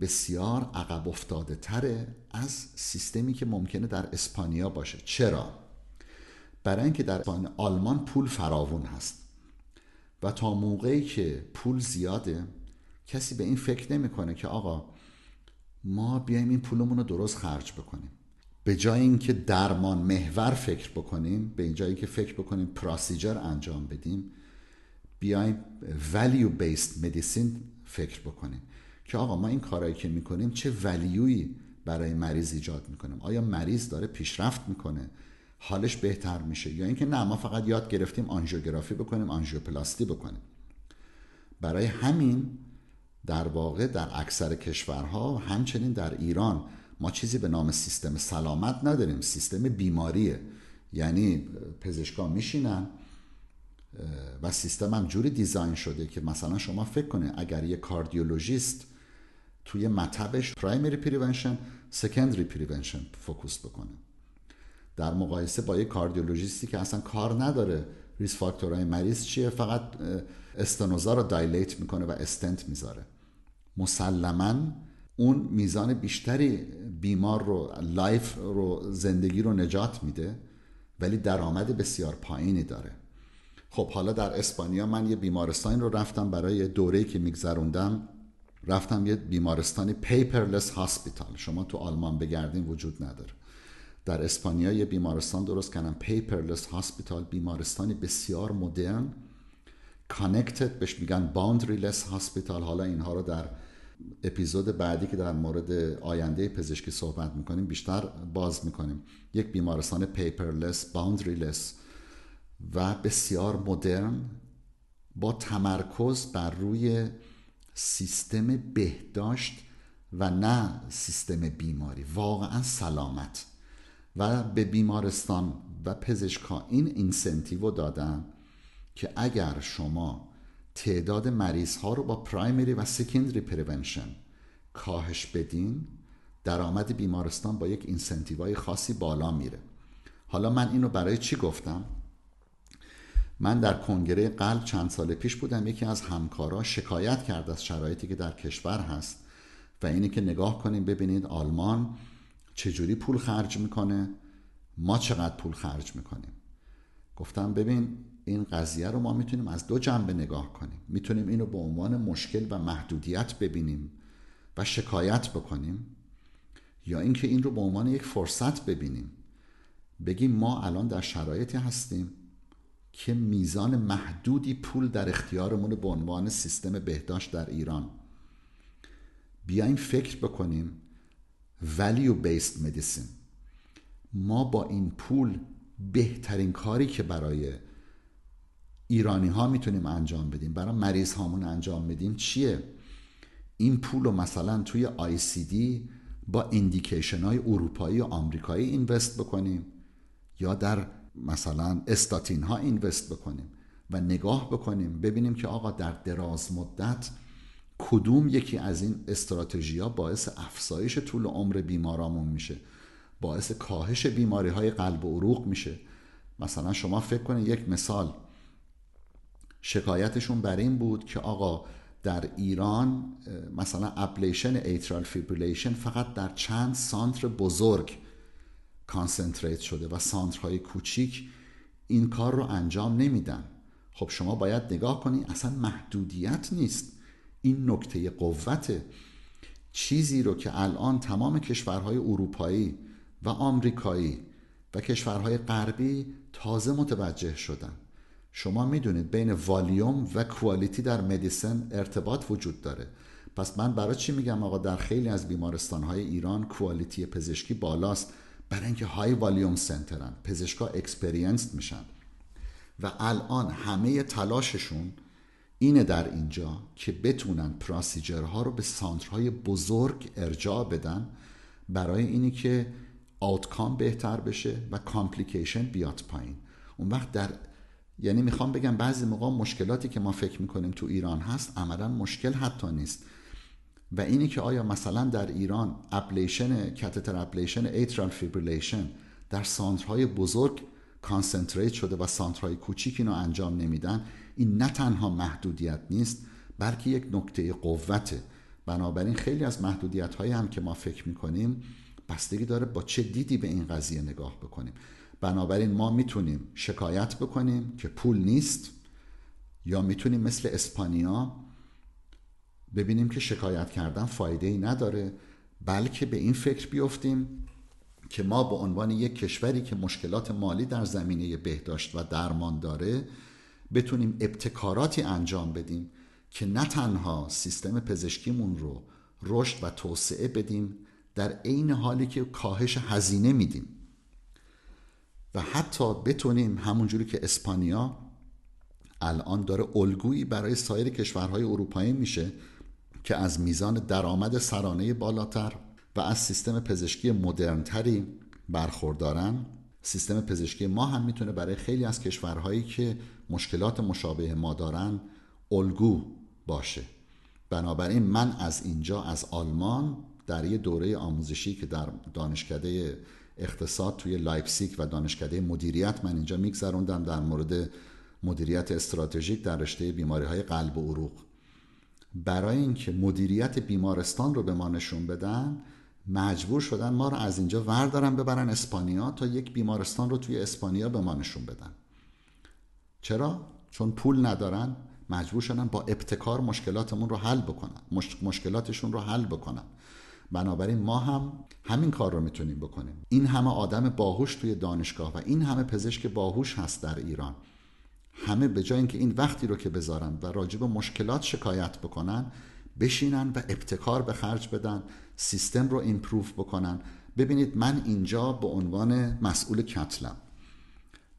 Speaker 2: بسیار عقب افتاده تره از سیستمی که ممکنه در اسپانیا باشه. چرا؟ برای اینکه در آلمان پول فراوون هست و تا موقعی که پول زیاده کسی به این فکر نمی‌کنه که آقا ما بیایم این پولمون رو درست خرج بکنیم. به جای اینکه درمان محور فکر بکنیم به جایی که فکر بکنیم پراسیجر انجام بدیم بیایم value based medicine فکر بکنیم. که آقا ما این کارهایی که می‌کنیم چه ولیویی برای مریض ایجاد می‌کنیم آیا مریض داره پیشرفت می‌کنه؟ حالش بهتر میشه؟ یا اینکه نه ما فقط یاد گرفتیم آنژیوگرافی بکنیم آنژیوپلاستی بکنیم. برای همین در واقع در اکثر کشورها همچنین در ایران ما چیزی به نام سیستم سلامت نداریم. سیستم بیماریه. یعنی پزشکا میشینن و سیستم هم جوری design شده که مثلا شما فکر کنه اگر یه کاردیولوژیست توی مطبش primary prevention secondary prevention focus بکنه. در مقایسه با یه کاردیولوژیستی که اصلا کار نداره risk factor های مریض چیه؟ فقط استنوزا رو dilate می‌کنه و استنت می‌ذاره. مسلما اون میزان بیشتری بیمار رو life رو زندگی رو نجات میده ولی درآمد بسیار پایینی داره. خب حالا در اسپانیا من یه بیمارستان رو رفتم برای دوره‌ای که میگذروندم. رفتم یه بیمارستانی paperless hospital شما تو آلمان بگردین وجود نداره. در اسپانیا یه بیمارستان درست کردن paperless hospital بیمارستانی بسیار مدرن. connected بهش میگن boundaryless hospital حالا اینها رو در اپیزود بعدی که در مورد آینده پزشکی صحبت می‌کنیم بیشتر باز می‌کنیم. یک بیمارستان paperless boundaryless و بسیار مدرن با تمرکز بر روی سیستم بهداشت و نه سیستم بیماری. واقعا سلامت. و به بیمارستان و پزشکا این incentive و دادن که اگر شما تعداد مریض ها رو با پرایمری و سکندری پریونشن کاهش بدین درآمد بیمارستان با یک اینسنتیوهای خاصی بالا میره. حالا من اینو برای چی گفتم؟ من در کنگره قلب چند سال پیش بودم. یکی از همکارا شکایت کرد از شرایطی که در کشور هست و اینه که نگاه کنیم ببینید آلمان چجوری پول خرج می‌کنه. ما چقدر پول خرج می‌کنیم؟ گفتم ببین این قضیه رو ما می‌تونیم از دو جنبه نگاه کنیم. می‌تونیم اینو به عنوان مشکل و محدودیت ببینیم و شکایت بکنیم یا اینکه این رو به عنوان یک فرصت ببینیم. بگیم ما الان در شرایطی هستیم. که میزان محدودی پول در اختیارمون به عنوان سیستم بهداشت در ایران. بیایم فکر بکنیم value based medicine. ما با این پول بهترین کاری که برای ایرانی ها می‌تونیم انجام بدیم برای مریض هامون انجام بدیم چیه؟ این پول رو مثلا توی آی سی دی با اندیکیشن های اروپایی و آمریکایی اینوست بکنیم یا در مثلا استاتین ها اینوست بکنیم و نگاه بکنیم ببینیم که آقا در دراز مدت کدوم یکی از این استراتژی ها باعث افزایش طول عمر بیمارامون میشه باعث کاهش بیماری های قلب و عروق میشه. مثلا شما فکر کنید یک مثال شکایتشون بر این بود که آقا در ایران مثلا ablation atrial fibrillation فقط در چند center بزرگ concentrate شده و center های کوچیک این کار رو انجام نمیدن. خب شما باید نگاه کنی اصلا محدودیت نیست. این نکته قوته چیزی رو که الان تمام کشورهای اروپایی و آمریکایی و کشورهای غربی تازه متوجه شدن. شما می‌دونید بین والیوم و quality در medicine ارتباط وجود داره. پس من برای چی میگم آقا در خیلی از بیمارستانهای ایران quality پزشکی بالاست؟ برای اینکه high volume centerن پزشکا experienced میشن. و الان همه تلاششون اینه در اینجا که بتونن procedureها رو به centerهای بزرگ ارجاع بدن برای اینی که outcome بهتر بشه و complication بیاد پایین. اون وقت در یعنی می‌خوام بگم بعضی موقع مشکلاتی که ما فکر می‌کنیم تو ایران هست عملا مشکل حتی نیست. و اینی که آیا مثلا در ایران ablation catheter ablation atrial fibrillation در centerهای بزرگ کانسنتریت شده و سانترهای کوچیک اینو انجام نمیدن این نه تنها محدودیت نیست بلکه یک نکته قوته. بنابراین خیلی از محدودیت هایی هم که ما فکر می‌کنیم بستگی داره با چه دیدی به این قضیه نگاه بکنیم. بنابراین ما می‌تونیم شکایت بکنیم که پول نیست یا می‌تونیم مثل اسپانیا ببینیم که شکایت کردن فایده ای نداره بلکه به این فکر بیفتیم که ما به عنوان یک کشوری که مشکلات مالی در زمینه بهداشت و درمان داره بتونیم ابتکاراتی انجام بدیم که نه تنها سیستم پزشکیمون رو رشد و توسعه بدیم در عین حالی که کاهش هزینه میدیم. و حتی بتونیم همونجوری که اسپانیا الان داره الگویی برای سایر کشورهای اروپایی میشه که از میزان درآمد سرانه بالاتر و از سیستم پزشکی مدرنتری برخوردارن سیستم پزشکی ما هم می‌تونه برای خیلی از کشورهایی که مشکلات مشابه ما دارن الگو باشه. بنابراین من از اینجا از آلمان در یه دوره آموزشی که در دانشکده اقتصاد توی لایپسیک و دانشکده مدیریت من اینجا میگذروندم در مورد مدیریت استراتژیک در رشته بیماری های قلب و عروق. برای اینکه مدیریت بیمارستان رو به ما نشون بدن مجبور شدن ما رو از اینجا وردارن ببرن اسپانیا تا یک بیمارستان رو توی اسپانیا به ما نشون بدن. چرا؟ چون پول ندارن. مجبور شدن با ابتکار مشکلاتمون رو حل بکنن. مشکلاتشون رو حل بکنن. بنابراین ما هم همین کار رو می‌تونیم بکنیم. این همه آدم باهوش توی دانشگاه و این همه پزشک باهوش هست در ایران. همه به جای اینکه این وقتی رو که بذارن و راجب مشکلات شکایت بکنن بشینن و ابتکار به خرج بدن سیستم رو ایمپروف بکنن. ببینید من اینجا به عنوان مسئول کتلم.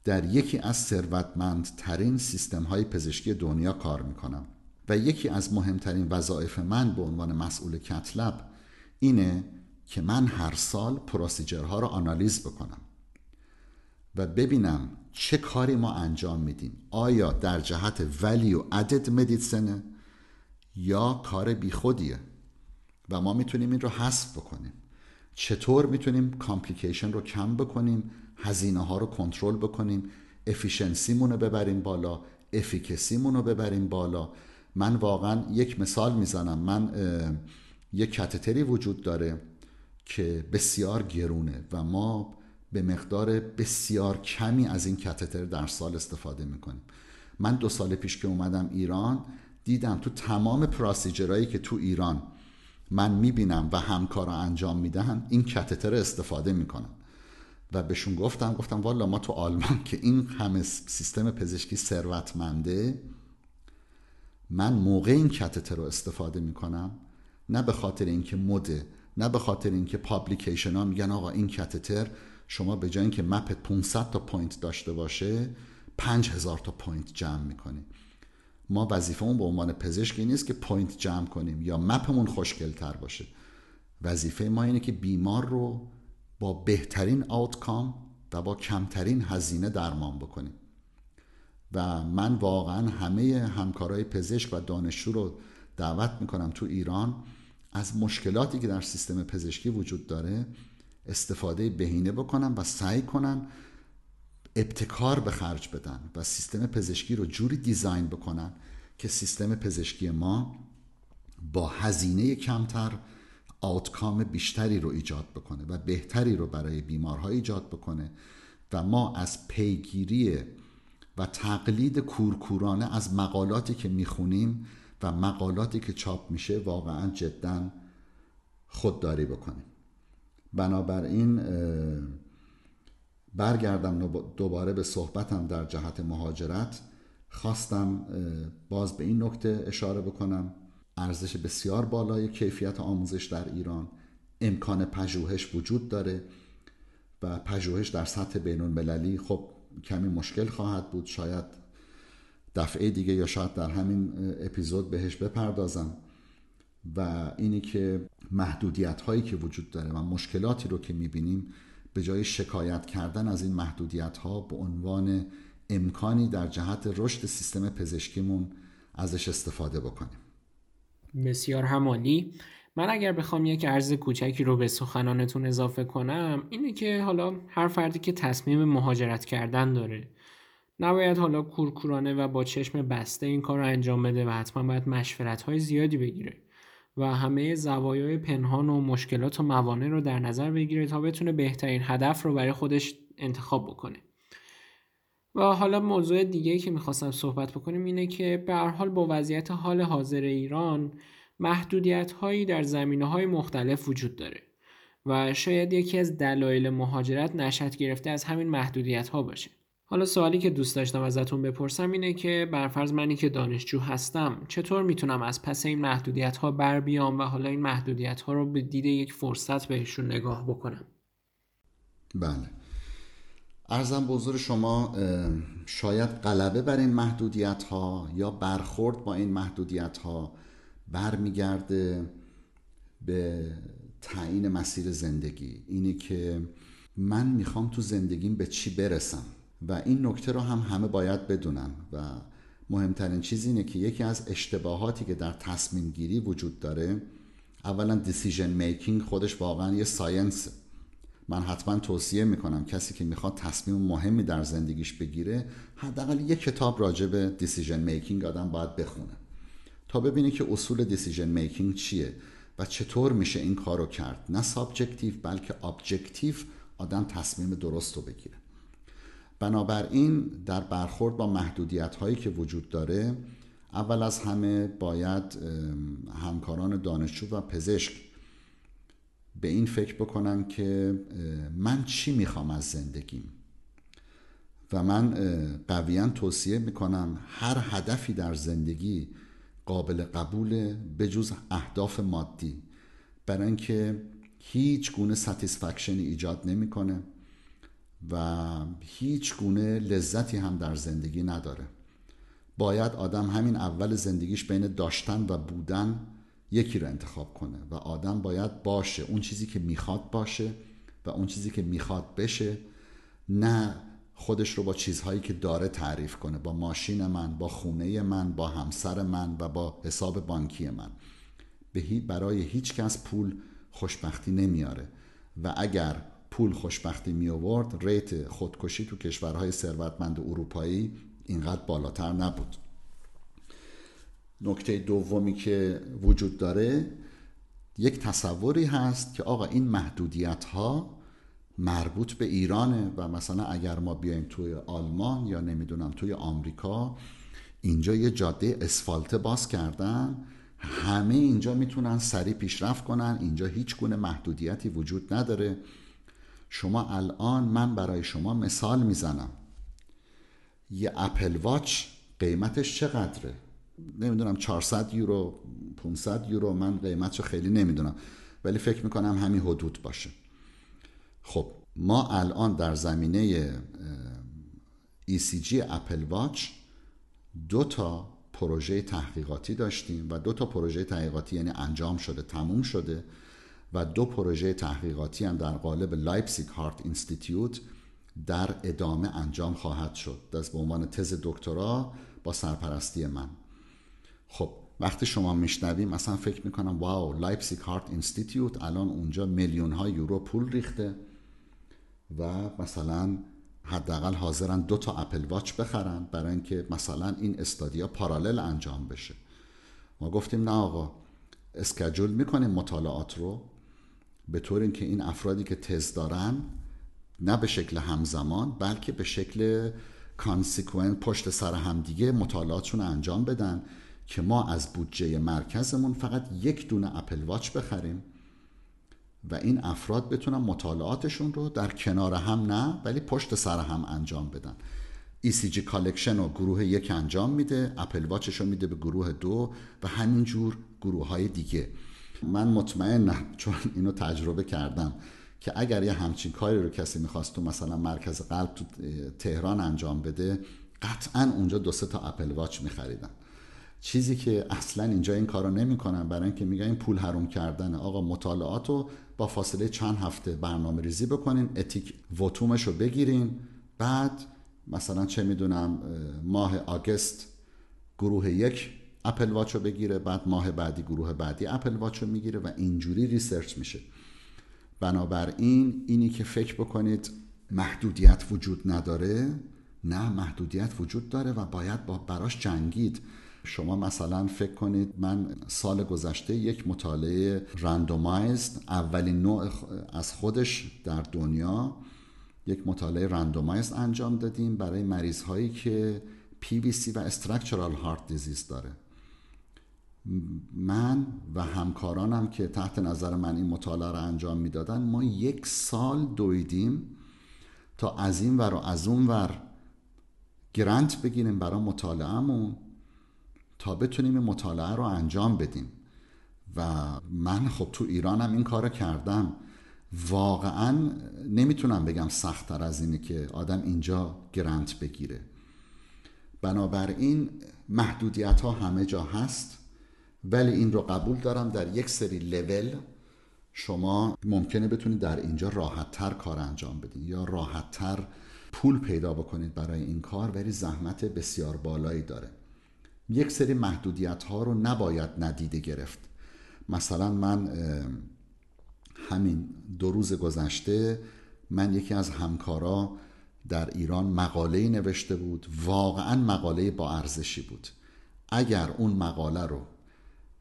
Speaker 2: در یکی از ثروتمندترین سیستم های پزشکی دنیا کار می‌کنم. و یکی از مهمترین وظایف من به عنوان مسئول کتلب اینه که من هر سال پروسیجرها رو آنالیز بکنم. و ببینم چه کاری ما انجام میدیم؟ آیا در جهت value added medicineه یا کار بیخودیه؟ و ما می‌تونیم این رو حذف بکنیم. چطور می‌تونیم complication رو کم بکنیم هزینه ها رو کنترل بکنیم efficiencyمون رو ببریم بالا efficacyمون رو ببریم بالا؟ من واقعا یک مثال می‌زنم. من یک catheterی وجود داره که بسیار گرونه و ما به مقدار بسیار کمی از این کتتر در سال استفاده می‌کنیم. من دو سال پیش که اومدم ایران دیدم تو تمام پراسیجرهایی که تو ایران من می‌بینم و همکارا انجام میدن این کتتر استفاده می‌کنم و بهشون گفتم گفتم والا ما تو آلمان که این همه سیستم پزشکی ثروتمنده من موقع این کتتر رو استفاده می‌کنم نه به خاطر اینکه مده نه به خاطر اینکه publication ها میگن آقا این catheter شما به جای اینکه mapت 500 تا point داشته باشه 5000 تا point جمع می‌کنیم ما وظیفمون به عنوان پزشکی نیست که point جمع کنیم یا mapمون خوشگلتر باشه. وظیفه ما اینه که بیمار رو با بهترین outcome و با کمترین هزینه درمان بکنیم. و من واقعا همه همکارای پزشک و دانشجو رو دعوت می‌کنم تو ایران از مشکلاتی که در سیستم پزشکی وجود داره استفاده بهینه بکنن و سعی کنن ابتکار به خرج بدن و سیستم پزشکی رو جوری دیزاین بکنن که سیستم پزشکی ما با هزینه کمتر آوتکام بیشتری رو ایجاد بکنه و بهتری رو برای بیمارها ایجاد بکنه و ما از پیگیری و تقلید کورکورانه از مقالاتی که می‌خونیم و مقالاتی که چاپ میشه واقعا جدا خودداری بکنیم. بنابراین برگردم دوباره به صحبتم در جهت مهاجرت. خواستم باز به این نکته اشاره بکنم. ارزش بسیار بالای کیفیت آموزش در ایران. امکان پژوهش وجود داره و پژوهش در سطح بین المللی خب کمی مشکل خواهد بود. شاید دفعه دیگه یا شاید در همین اپیزود بهش بپردازم. و اینی که محدودیت هایی که وجود داره و مشکلاتی رو که می‌بینیم به جای شکایت کردن از این محدودیت ها به عنوان امکانی در جهت رشد سیستم پزشکیمون ازش استفاده بکنیم.
Speaker 1: بسیار همانی من اگر بخوام یک عرض کوچکی رو به سخنانتون اضافه کنم اینه که حالا هر فردی که تصمیم مهاجرت کردن داره نباید حالا کورکورانه و با چشم بسته این کار رو انجام بده و حتما باید مشورت های زیادی بگیره. و همه زوایای پنهان و مشکلات و موانع رو در نظر بگیره تا بتونه بهترین هدف رو برای خودش انتخاب بکنه. و حالا موضوع دیگه که می‌خواستم صحبت بکنیم اینه که به حال با وضعیت حال حاضر ایران محدودیت هایی در زمینه های مختلف وجود داره و شاید یکی از دلایل مهاجرت نشد گرفته از همین محدودیت ها باشه. حالا سوالی که دوست داشتم ازتون بپرسم اینه که برفرض منی که دانشجو هستم چطور می‌تونم از پس این محدودیت ها بر بیام و حالا این محدودیت ها رو به دید یک فرصت بهشون نگاه بکنم؟
Speaker 2: بله. ارزم بزرگ شما شاید غلبه بر این محدودیت ها یا برخورد با این محدودیت ها برمیگرده به تعیین مسیر زندگی. اینه که من می‌خوام تو زندگیم به چی برسم. و این نکته رو هم همه باید بدونن و مهمترین چیز اینه که یکی از اشتباهاتی که در تصمیم گیری وجود داره اولا decision making خودش واقعا یه science من حتما توصیه می‌کنم کسی که می‌خواد تصمیم مهمی در زندگیش بگیره حداقل یه کتاب راجع به decision making آدم باید بخونه تا ببینی که اصول decision making چیه و چطور میشه این کار رو کرد. نه subjective بلکه objective آدم تصمیم درست رو بگیره. بنابراین در برخورد با محدودیت هایی که وجود داره اول از همه باید همکاران دانشجو و پزشک به این فکر بکنن که من چی می‌خوام از زندگیم؟ و من قویا توصیه می‌کنم هر هدفی در زندگی قابل قبول به جز اهداف مادی برای اینکه هیچ گونه ستیسفکشنی ایجاد نمی‌کنه. و هیچ گونه لذتی هم در زندگی نداره. باید آدم همین اول زندگیش بین داشتن و بودن یکی رو انتخاب کنه و آدم باید باشه. اون چیزی که می‌خواد باشه و اون چیزی که می‌خواد بشه نه خودش رو با چیزهایی که داره تعریف کنه با ماشین من با خونه من با همسر من و با حساب بانکی من. برای هیچ کس پول خوشبختی نمیاره. و اگر پول خوشبختی می آورد ریت خودکشی تو کشورهای ثروتمند اروپایی اینقدر بالاتر نبود. نکته دومی که وجود داره یک تصوری هست که آقا این محدودیت ها مربوط به ایرانه و مثلا اگر ما بیایم توی آلمان یا نمی‌دونم توی آمریکا اینجا یه جاده اسفالته باز کردن همه اینجا می‌تونن سریع پیشرفت کنن اینجا هیچ گونه محدودیتی وجود نداره. شما الان من برای شما مثال می‌زنم. یه اپل واچ قیمتش چقدره؟ نمی‌دونم 400 یورو 500 یورو من قیمتش رو خیلی نمی‌دونم. ولی فکر می‌کنم همین حدود باشه. خب ما الان در زمینه ECG Apple Watch دو تا پروژه تحقیقاتی داشتیم و دو تا پروژه تحقیقاتی یعنی انجام شده تموم شده. و دو پروژه تحقیقاتی هم در قالب Leipzig Heart Institute در ادامه انجام خواهد شد. دست به عنوان تز دکترا با سرپرستی من. خب وقتی شما میشنویم مثلا فکر می‌کنم واو Leipzig Heart Institute الان اونجا میلیون ها یورو پول ریخته و مثلا حداقل حاضرن دو تا Apple Watch بخرن برای اینکه مثلا این studyا parallel انجام بشه. ما گفتیم نه آقا schedule می‌کنیم مطالعات رو. به طور اینکه این افرادی که تز دارن نه به شکل همزمان بلکه به شکل consequent پشت سر همدیگه مطالعاتشون انجام بدن که ما از بودجه مرکزمون فقط یک دونه Apple Watch بخریم و این افراد بتونن مطالعاتشون رو در کنار هم نه ولی پشت سر هم انجام بدن. ECG collection رو گروه یک انجام میده Apple Watchش رو میده به گروه دو و همینجور گروه های دیگه. من مطمئنم چون اینو تجربه کردم که اگر یه همچین کاری رو کسی می‌خواست تو مثلا مرکز قلب تو تهران انجام بده قطعا اونجا دو سه تا Apple Watch میخریدن. چیزی که اصلا اینجا این کارو نمی‌کنن برای اینکه میگن این پول حروم کردن آقا مطالعات رو با فاصله چند هفته برنامه ریزی بکنین Ethikvotumش رو بگیرین. بعد مثلا چه می‌دونم ماه August گروه یک Apple Watch رو بگیره بعد ماه بعدی گروه بعدی Apple Watch رو می‌گیره و اینجوری research میشه. بنابراین اینی که فکر بکنید محدودیت وجود نداره نه محدودیت وجود داره و باید با براش جنگید. شما مثلا فکر کنید من سال گذشته یک مطالعه رندومایزد اولین نوع از خودش در دنیا یک مطالعه رندومایزد انجام دادیم برای مریض هایی که PVC و استرکچرال هارت دیزیز داره. من و همکارانم که تحت نظر من این مطالعه رو انجام می‌دادن ما یک سال دویدیم تا از این ور و از اون ور گرنت بگیریم برای مطالعهمون تا بتونیم این مطالعه رو انجام بدیم. و من خب تو ایرانم این کار کردم. واقعا نمی‌تونم بگم سختتر از اینه که آدم اینجا گرنت بگیره. بنابراین محدودیت ها همه جا هست. ولی این رو قبول دارم. در یک سری لول شما ممکنه بتونید در اینجا راحتتر کار انجام بدید یا راحتتر پول پیدا بکنید برای این کار ولی زحمت بسیار بالایی داره. یک سری محدودیت ها رو نباید ندیده گرفت. مثلا من همین دو روز گذشته من یکی از همکارا در ایران مقاله نوشته بود. واقعا مقاله با ارزشی بود. اگر اون مقاله رو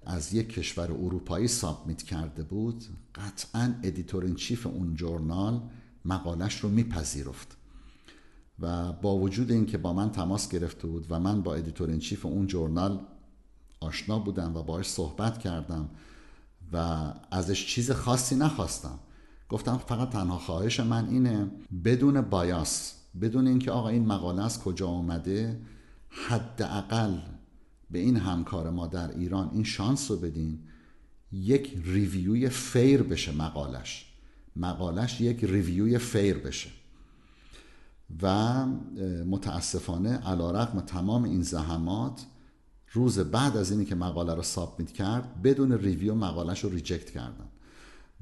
Speaker 2: از یک کشور اروپایی submit کرده بود قطعا editor in chief اون journal مقالش رو میپذیرفت. و با وجود اینکه با من تماس گرفته بود و من با editor in chief اون journal آشنا بودم و باش صحبت کردم و ازش چیز خاصی نخواستم. گفتم فقط تنها خواهش من اینه بدون bias بدون اینکه آقا این مقاله از کجا آمده حداقل به این همکار ما در ایران این شانس رو بدین یک review ی fair بشه مقالش. مقالش یک review ی fair بشه. و متاسفانه علی‌رغم تمام این زحمات روز بعد از اینی که مقاله رو submit کرد بدون review مقالش رو reject کردن.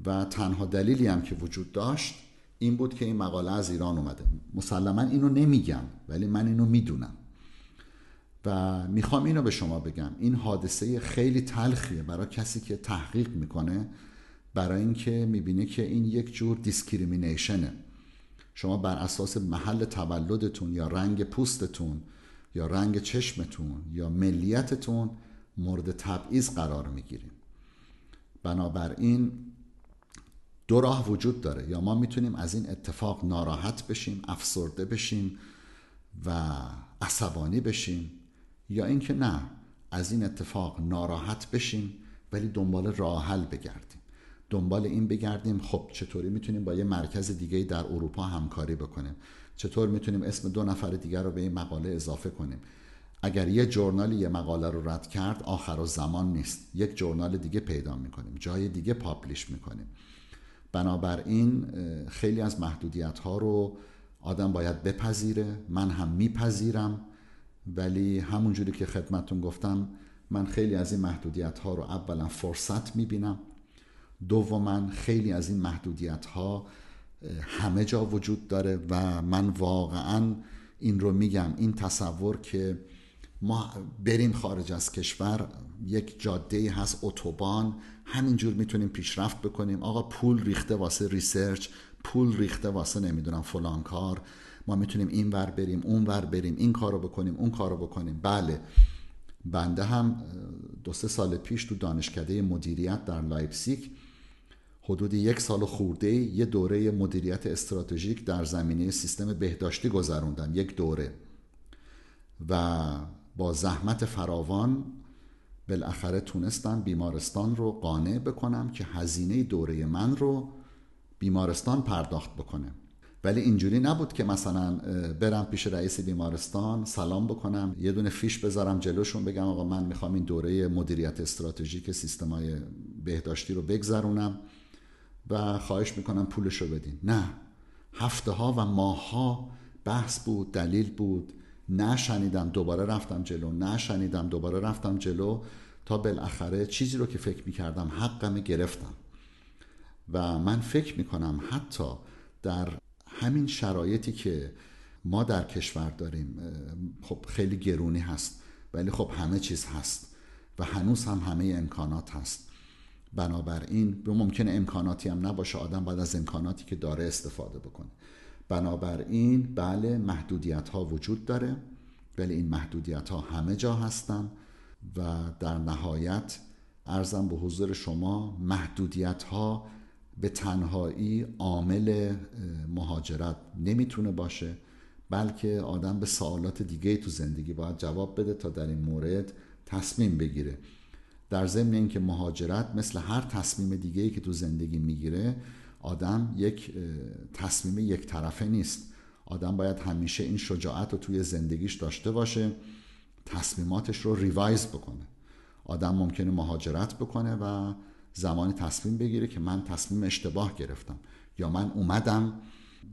Speaker 2: و تنها دلیلی هم که وجود داشت این بود که این مقاله از ایران اومده. مسلما اینو نمیگم ولی من اینو می‌دونم. و می‌خوام اینو به شما بگم. این حادثه خیلی تلخیه برای کسی که تحقیق می‌کنه برای اینکه می‌بینه که این یک جور discrimination ه شما بر اساس محل تولدتون یا رنگ پوستتون یا رنگ چشمتون یا ملیتتون مورد تبعیض قرار می‌گیریم. بنابراین دو راه وجود داره. یا ما می‌تونیم از این اتفاق ناراحت بشیم افسرده بشیم و عصبانی بشیم. یا اینکه نه از این اتفاق ناراحت بشیم ولی دنبال راه حل بگردیم. دنبال این بگردیم خب چطوری می‌تونیم با یه مرکز دیگه در اروپا همکاری بکنیم؟ چطور می‌تونیم اسم دو نفر دیگر رو به این مقاله اضافه کنیم؟ اگر یه جورنالی یه مقاله رو رد کرد آخر و زمان نیست. یک جورنال دیگه پیدا می‌کنیم جای دیگه پابلیش می‌کنیم. بنابراین خیلی از محدودیت ها رو آدم باید بپذیره. من هم میپذیرم. ولی همونجوری که خدمتون گفتم من خیلی از این محدودیت ها رو اولا فرصت می‌بینم. دوما خیلی از این محدودیت ها همه جا وجود داره و من واقعا این رو میگم این تصور که ما بریم خارج از کشور یک جاده هست اتوبان همینجور می‌تونیم پیشرفت بکنیم. آقا پول ریخته واسه research پول ریخته واسه نمی‌دونم فلان کار. ما می‌تونیم این ور بریم اون ور بریم این کارو بکنیم اون کارو بکنیم. بله. بنده هم دو سه سال پیش تو دانشکده مدیریت در لایپزیگ حدود یک سال خورده یه دوره مدیریت استراتژیک در زمینه سیستم بهداشتی گذروندم یک دوره. و با زحمت فراوان بالاخره تونستم بیمارستان رو قانع بکنم که هزینه دوره من رو بیمارستان پرداخت بکنه. ولی اینجوری نبود که مثلا برم پیش رئیس بیمارستان سلام بکنم یه دونه فیش بذارم جلوشون بگم آقا من می‌خوام این دوره مدیریت استراتژیک سیستمای بهداشتی رو بگذرونم و خواهش می‌کنم پولش رو بدین. نه. هفته ها و ماه ها بحث بود دلیل بود. نشنیدم دوباره رفتم جلو. نشنیدم دوباره رفتم جلو. تا بالاخره چیزی رو که فکر می‌کردم حقم گرفتم. و من فکر می‌کنم حتی در همین شرایطی که ما در کشور داریم خب خیلی گرونی هست ولی خب همه چیز هست و هنوز هم همه امکانات هست. بنابراین ممکن امکاناتی هم نباشه آدم باید از امکاناتی که داره استفاده بکنه. بنابراین بله محدودیت ها وجود داره ولی این محدودیت ها همه جا هستن و در نهایت ارزم به حضور شما محدودیت ها به تنهایی عامل مهاجرت نمی‌تونه باشه بلکه آدم به سوالات دیگه تو زندگی باید جواب بده تا در این مورد تصمیم بگیره. در ضمن اینکه مهاجرت مثل هر تصمیم دیگه ای که تو زندگی می‌گیره آدم یک تصمیم یک طرفه نیست. آدم باید همیشه این شجاعت رو توی زندگیش داشته باشه تصمیماتش رو ریوایز بکنه. آدم ممکنه مهاجرت بکنه و زمانی تصمیم بگیره که من تصمیم اشتباه گرفتم یا من اومدم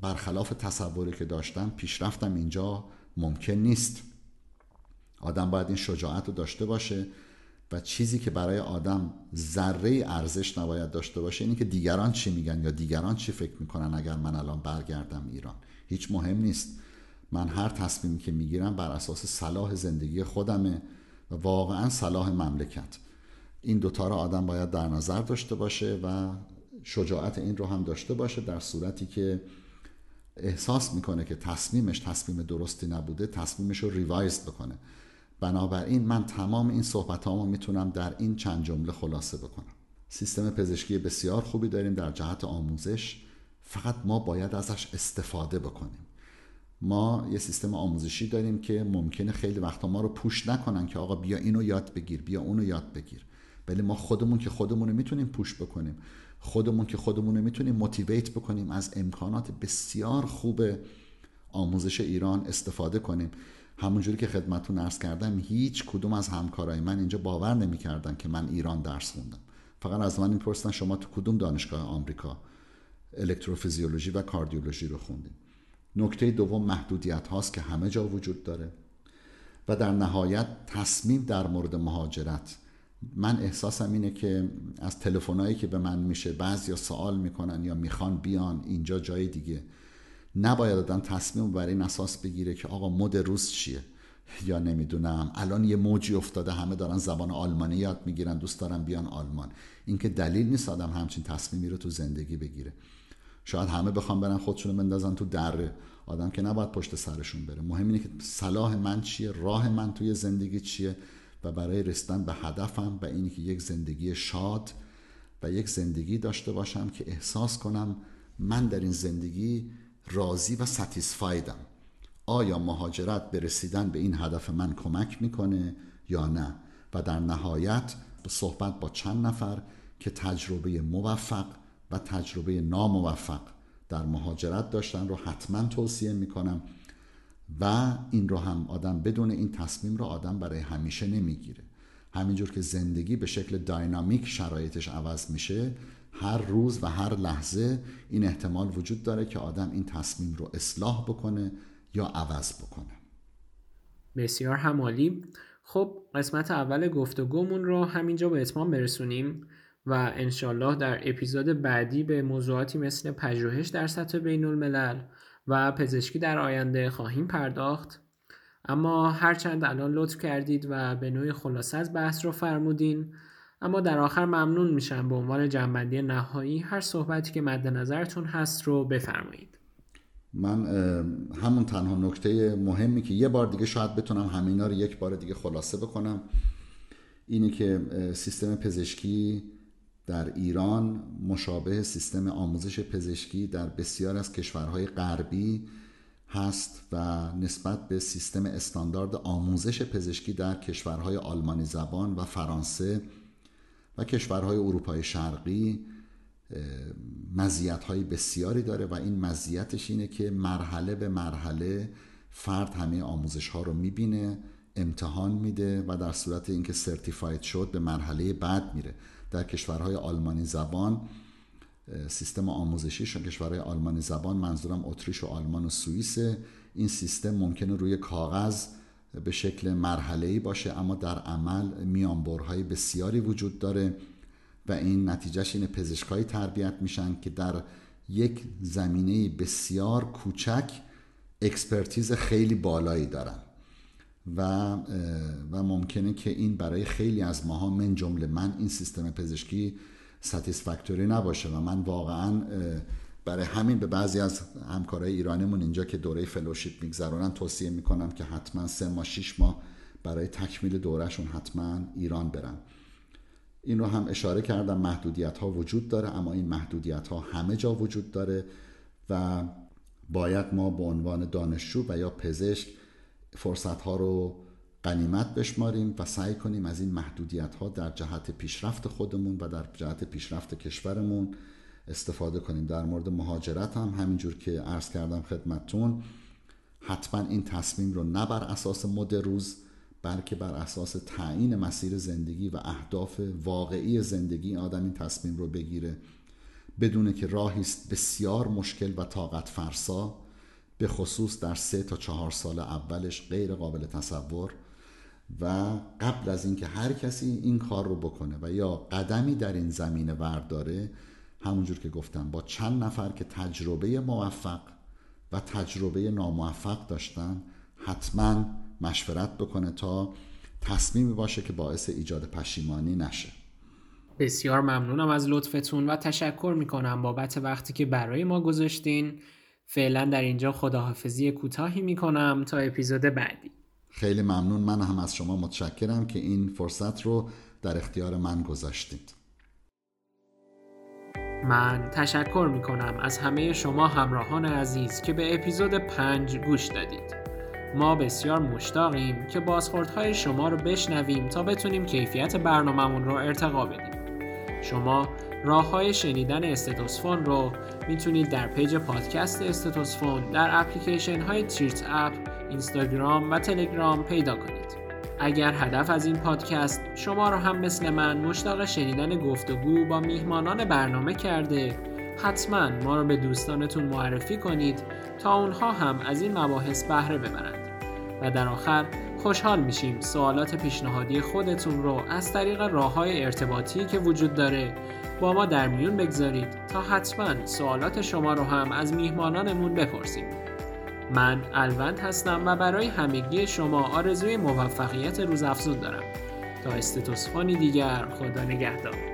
Speaker 2: برخلاف تصوری که داشتم پیشرفتم اینجا ممکن نیست. آدم باید این شجاعت رو داشته باشه و چیزی که برای آدم ذره ارزش نباید داشته باشه اینی که دیگران چی میگن یا دیگران چی فکر می‌کنن اگر من الان برگردم ایران. هیچ مهم نیست. من هر تصمیمی که می‌گیرم بر اساس صلاح زندگی خودمه و واقعا صلاح مملکت. این دوتا رو آدم باید در نظر داشته باشه و شجاعت این رو هم داشته باشه در صورتی که احساس می‌کنه که تصمیمش تصمیم درستی نبوده تصمیمش رو ریوایز بکنه. بنابراین من تمام این صحبت رو می‌تونم در این چند جمله خلاصه بکنم. سیستم پزشکی بسیار خوبی داریم در جهت آموزش. فقط ما باید ازش استفاده بکنیم. ما یه سیستم آموزشی داریم که ممکنه خیلی وقتا ما رو پوش نکنن که آقا بیا اینو یاد بگیر بیا اونو یاد بگیر. ولی ما خودمون که خودمون رو می‌تونیم پوش بکنیم. خودمون که خودمون رو می‌تونیم موتیویت بکنیم از امکانات بسیار خوب آموزش ایران استفاده کنیم. همونجوری که خدمتون ارز کردم هیچ کدوم از همکارای من اینجا باور نمی‌کردن که من ایران درس خوندم. فقط از من می‌پرسن شما تو کدوم دانشگاه آمریکا الکتروفیزیولوژی و کاردیولوژی رو خوندیم نکته دوم محدودیت هاست که همه جا وجود داره. و در نهایت تصمیم در مورد مهاجرت من احساسم اینه که از تلفنایی که به من میشه بعضی سوال می‌کنن یا می‌خوان بیان اینجا جای دیگه. نباید آدم تصمیم بر این اساس بگیره که آقا مد روز چیه؟ یا نمی‌دونم. الان یه موجی افتاده همه دارن زبان آلمانی یاد می‌گیرن دوست دارن بیان آلمان. این که دلیل نیست آدم همچین تصمیمی رو تو زندگی بگیره. شاید همه بخوام برن خودشونو بندازن تو در آدم که نباید پشت سرشون بره. مهم اینه که صلاح من چیه راه من توی زندگی چیه. و برای رسیدن به هدفم و اینی که یک زندگی شاد و یک زندگی داشته باشم که احساس کنم من در این زندگی راضی و ستیسفایدم آیا مهاجرت به رسیدن به این هدف من کمک می‌کنه یا نه؟ و در نهایت به صحبت با چند نفر که تجربه موفق و تجربه ناموفق در مهاجرت داشتن رو حتما توصیه می‌کنم. و این رو هم آدم بدون این تصمیم رو آدم برای همیشه نمی‌گیره. همینجور که زندگی به شکل داینامیک شرایطش عوض میشه هر روز و هر لحظه این احتمال وجود داره که آدم این تصمیم رو اصلاح بکنه یا عوض بکنه.
Speaker 1: بسیار همالی. خب قسمت اول گفتگومون رو همینجا به اتمام برسونیم و انشالله در اپیزود بعدی به موضوعاتی مثل پژوهش در سطح بین الملل و پزشکی در آینده خواهیم پرداخت. اما هرچند الان لطف کردید و به نوعی خلاصه از بحث رو فرمودین اما در آخر ممنون میشم به عنوان جنبندی نهایی هر صحبتی که مد نظرتون هست رو بفرمایید.
Speaker 2: من همون تنها نکته مهمی که یه بار دیگه شاید بتونم همینا رو یک بار دیگه خلاصه بکنم اینه که سیستم پزشکی در ایران مشابه سیستم آموزش پزشکی در بسیار از کشورهای غربی هست و نسبت به سیستم استاندارد آموزش پزشکی در کشورهای آلمانی زبان و فرانسه و کشورهای اروپای شرقی مزیت های بسیاری داره و این مزیتش اینه که مرحله به مرحله فرد همه آموزش ها رو می‌بینه امتحان میده و در صورت اینکه سرتیفاید شد به مرحله بعد میره. در کشورهای آلمانی زبان سیستم آموزشی کشورهای آلمانی زبان منظورم اتریش و آلمان و سوئیس این سیستم ممکنه روی کاغذ به شکل مرحله باشه اما در عمل میانبرهای بسیاری وجود داره و این نتیجهش اینه پزشکایی تربیت میشن که در یک زمینه بسیار کوچک expertise خیلی بالایی دارن. و و ممکنه که این برای خیلی از ماها من جمله من این سیستم پزشکی satisfactory نباشه و من واقعا برای همین به بعضی از همکارای ایرانیمون اینجا که دوره fellowship میگذرونن توصیه می‌کنم که حتما سه ماه شیش ماه برای تکمیل دورهشون حتما ایران برن. این رو هم اشاره کردم محدودیت ها وجود داره اما این محدودیت ها همه جا وجود داره و باید ما به عنوان دانشجو و یا پزشک فرصت ها رو قنیمت بشماریم و سعی کنیم از این محدودیت ها در جهت پیشرفت خودمون و در جهت پیشرفت کشورمون استفاده کنیم. در مورد مهاجرت هم همینجور که عرض کردم خدمتتون حتما این تصمیم رو نه بر اساس مد روز بلکه بر اساس تعیین مسیر زندگی و اهداف واقعی زندگی آدم این تصمیم رو بگیره. بدونه که راهی است بسیار مشکل و طاقت فرسا به خصوص در سه تا چهار سال اولش غیر قابل تصور و قبل از اینکه هر کسی این کار رو بکنه و یا قدمی در این زمینه ورداره همونجور که گفتم با چند نفر که تجربه موفق و تجربه ناموفق داشتن حتما مشورت بکنه تا تصمیمی باشه که باعث ایجاد پشیمانی نشه.
Speaker 1: بسیار ممنونم از لطفتون و تشکر می‌کنم بابت وقتی که برای ما گذاشتین. فعلا در اینجا خداحافظی کوتاهی می‌کنم تا اپیزود بعدی.
Speaker 2: خیلی ممنون. من هم از شما متشکرم که این فرصت رو در اختیار من گذاشتید.
Speaker 1: من تشکر می‌کنم از همه شما همراهان عزیز که به اپیزود پنج گوش دادید. ما بسیار مشتاقیم که بازخوردهای شما رو بشنویم تا بتونیم کیفیت برنامهمون رو ارتقا بدیم. شما راه های شنیدن Stethosphone رو می‌تونید در page پادکست Stethosphone در اپلیکیشن های تریت اپ، اینستاگرام و تلگرام پیدا کنید. اگر هدف از این پادکست شما رو هم مثل من مشتاق شنیدن گفتگو با میهمانان برنامه کرده حتما ما رو به دوستانتون معرفی کنید تا اونها هم از این مباحث بهره ببرند و در آخر خوشحال میشیم سوالات پیشنهادی خودتون رو از طریق راه های ارتباطی که وجود داره با ما در میون بگذارید تا حتما سوالات شما رو هم از میهمانانمون بپرسیم. من الوند هستم و برای همگی شما آرزوی موفقیت روزافزون دارم. تا استتوسفانی دیگر خدا نگهدار.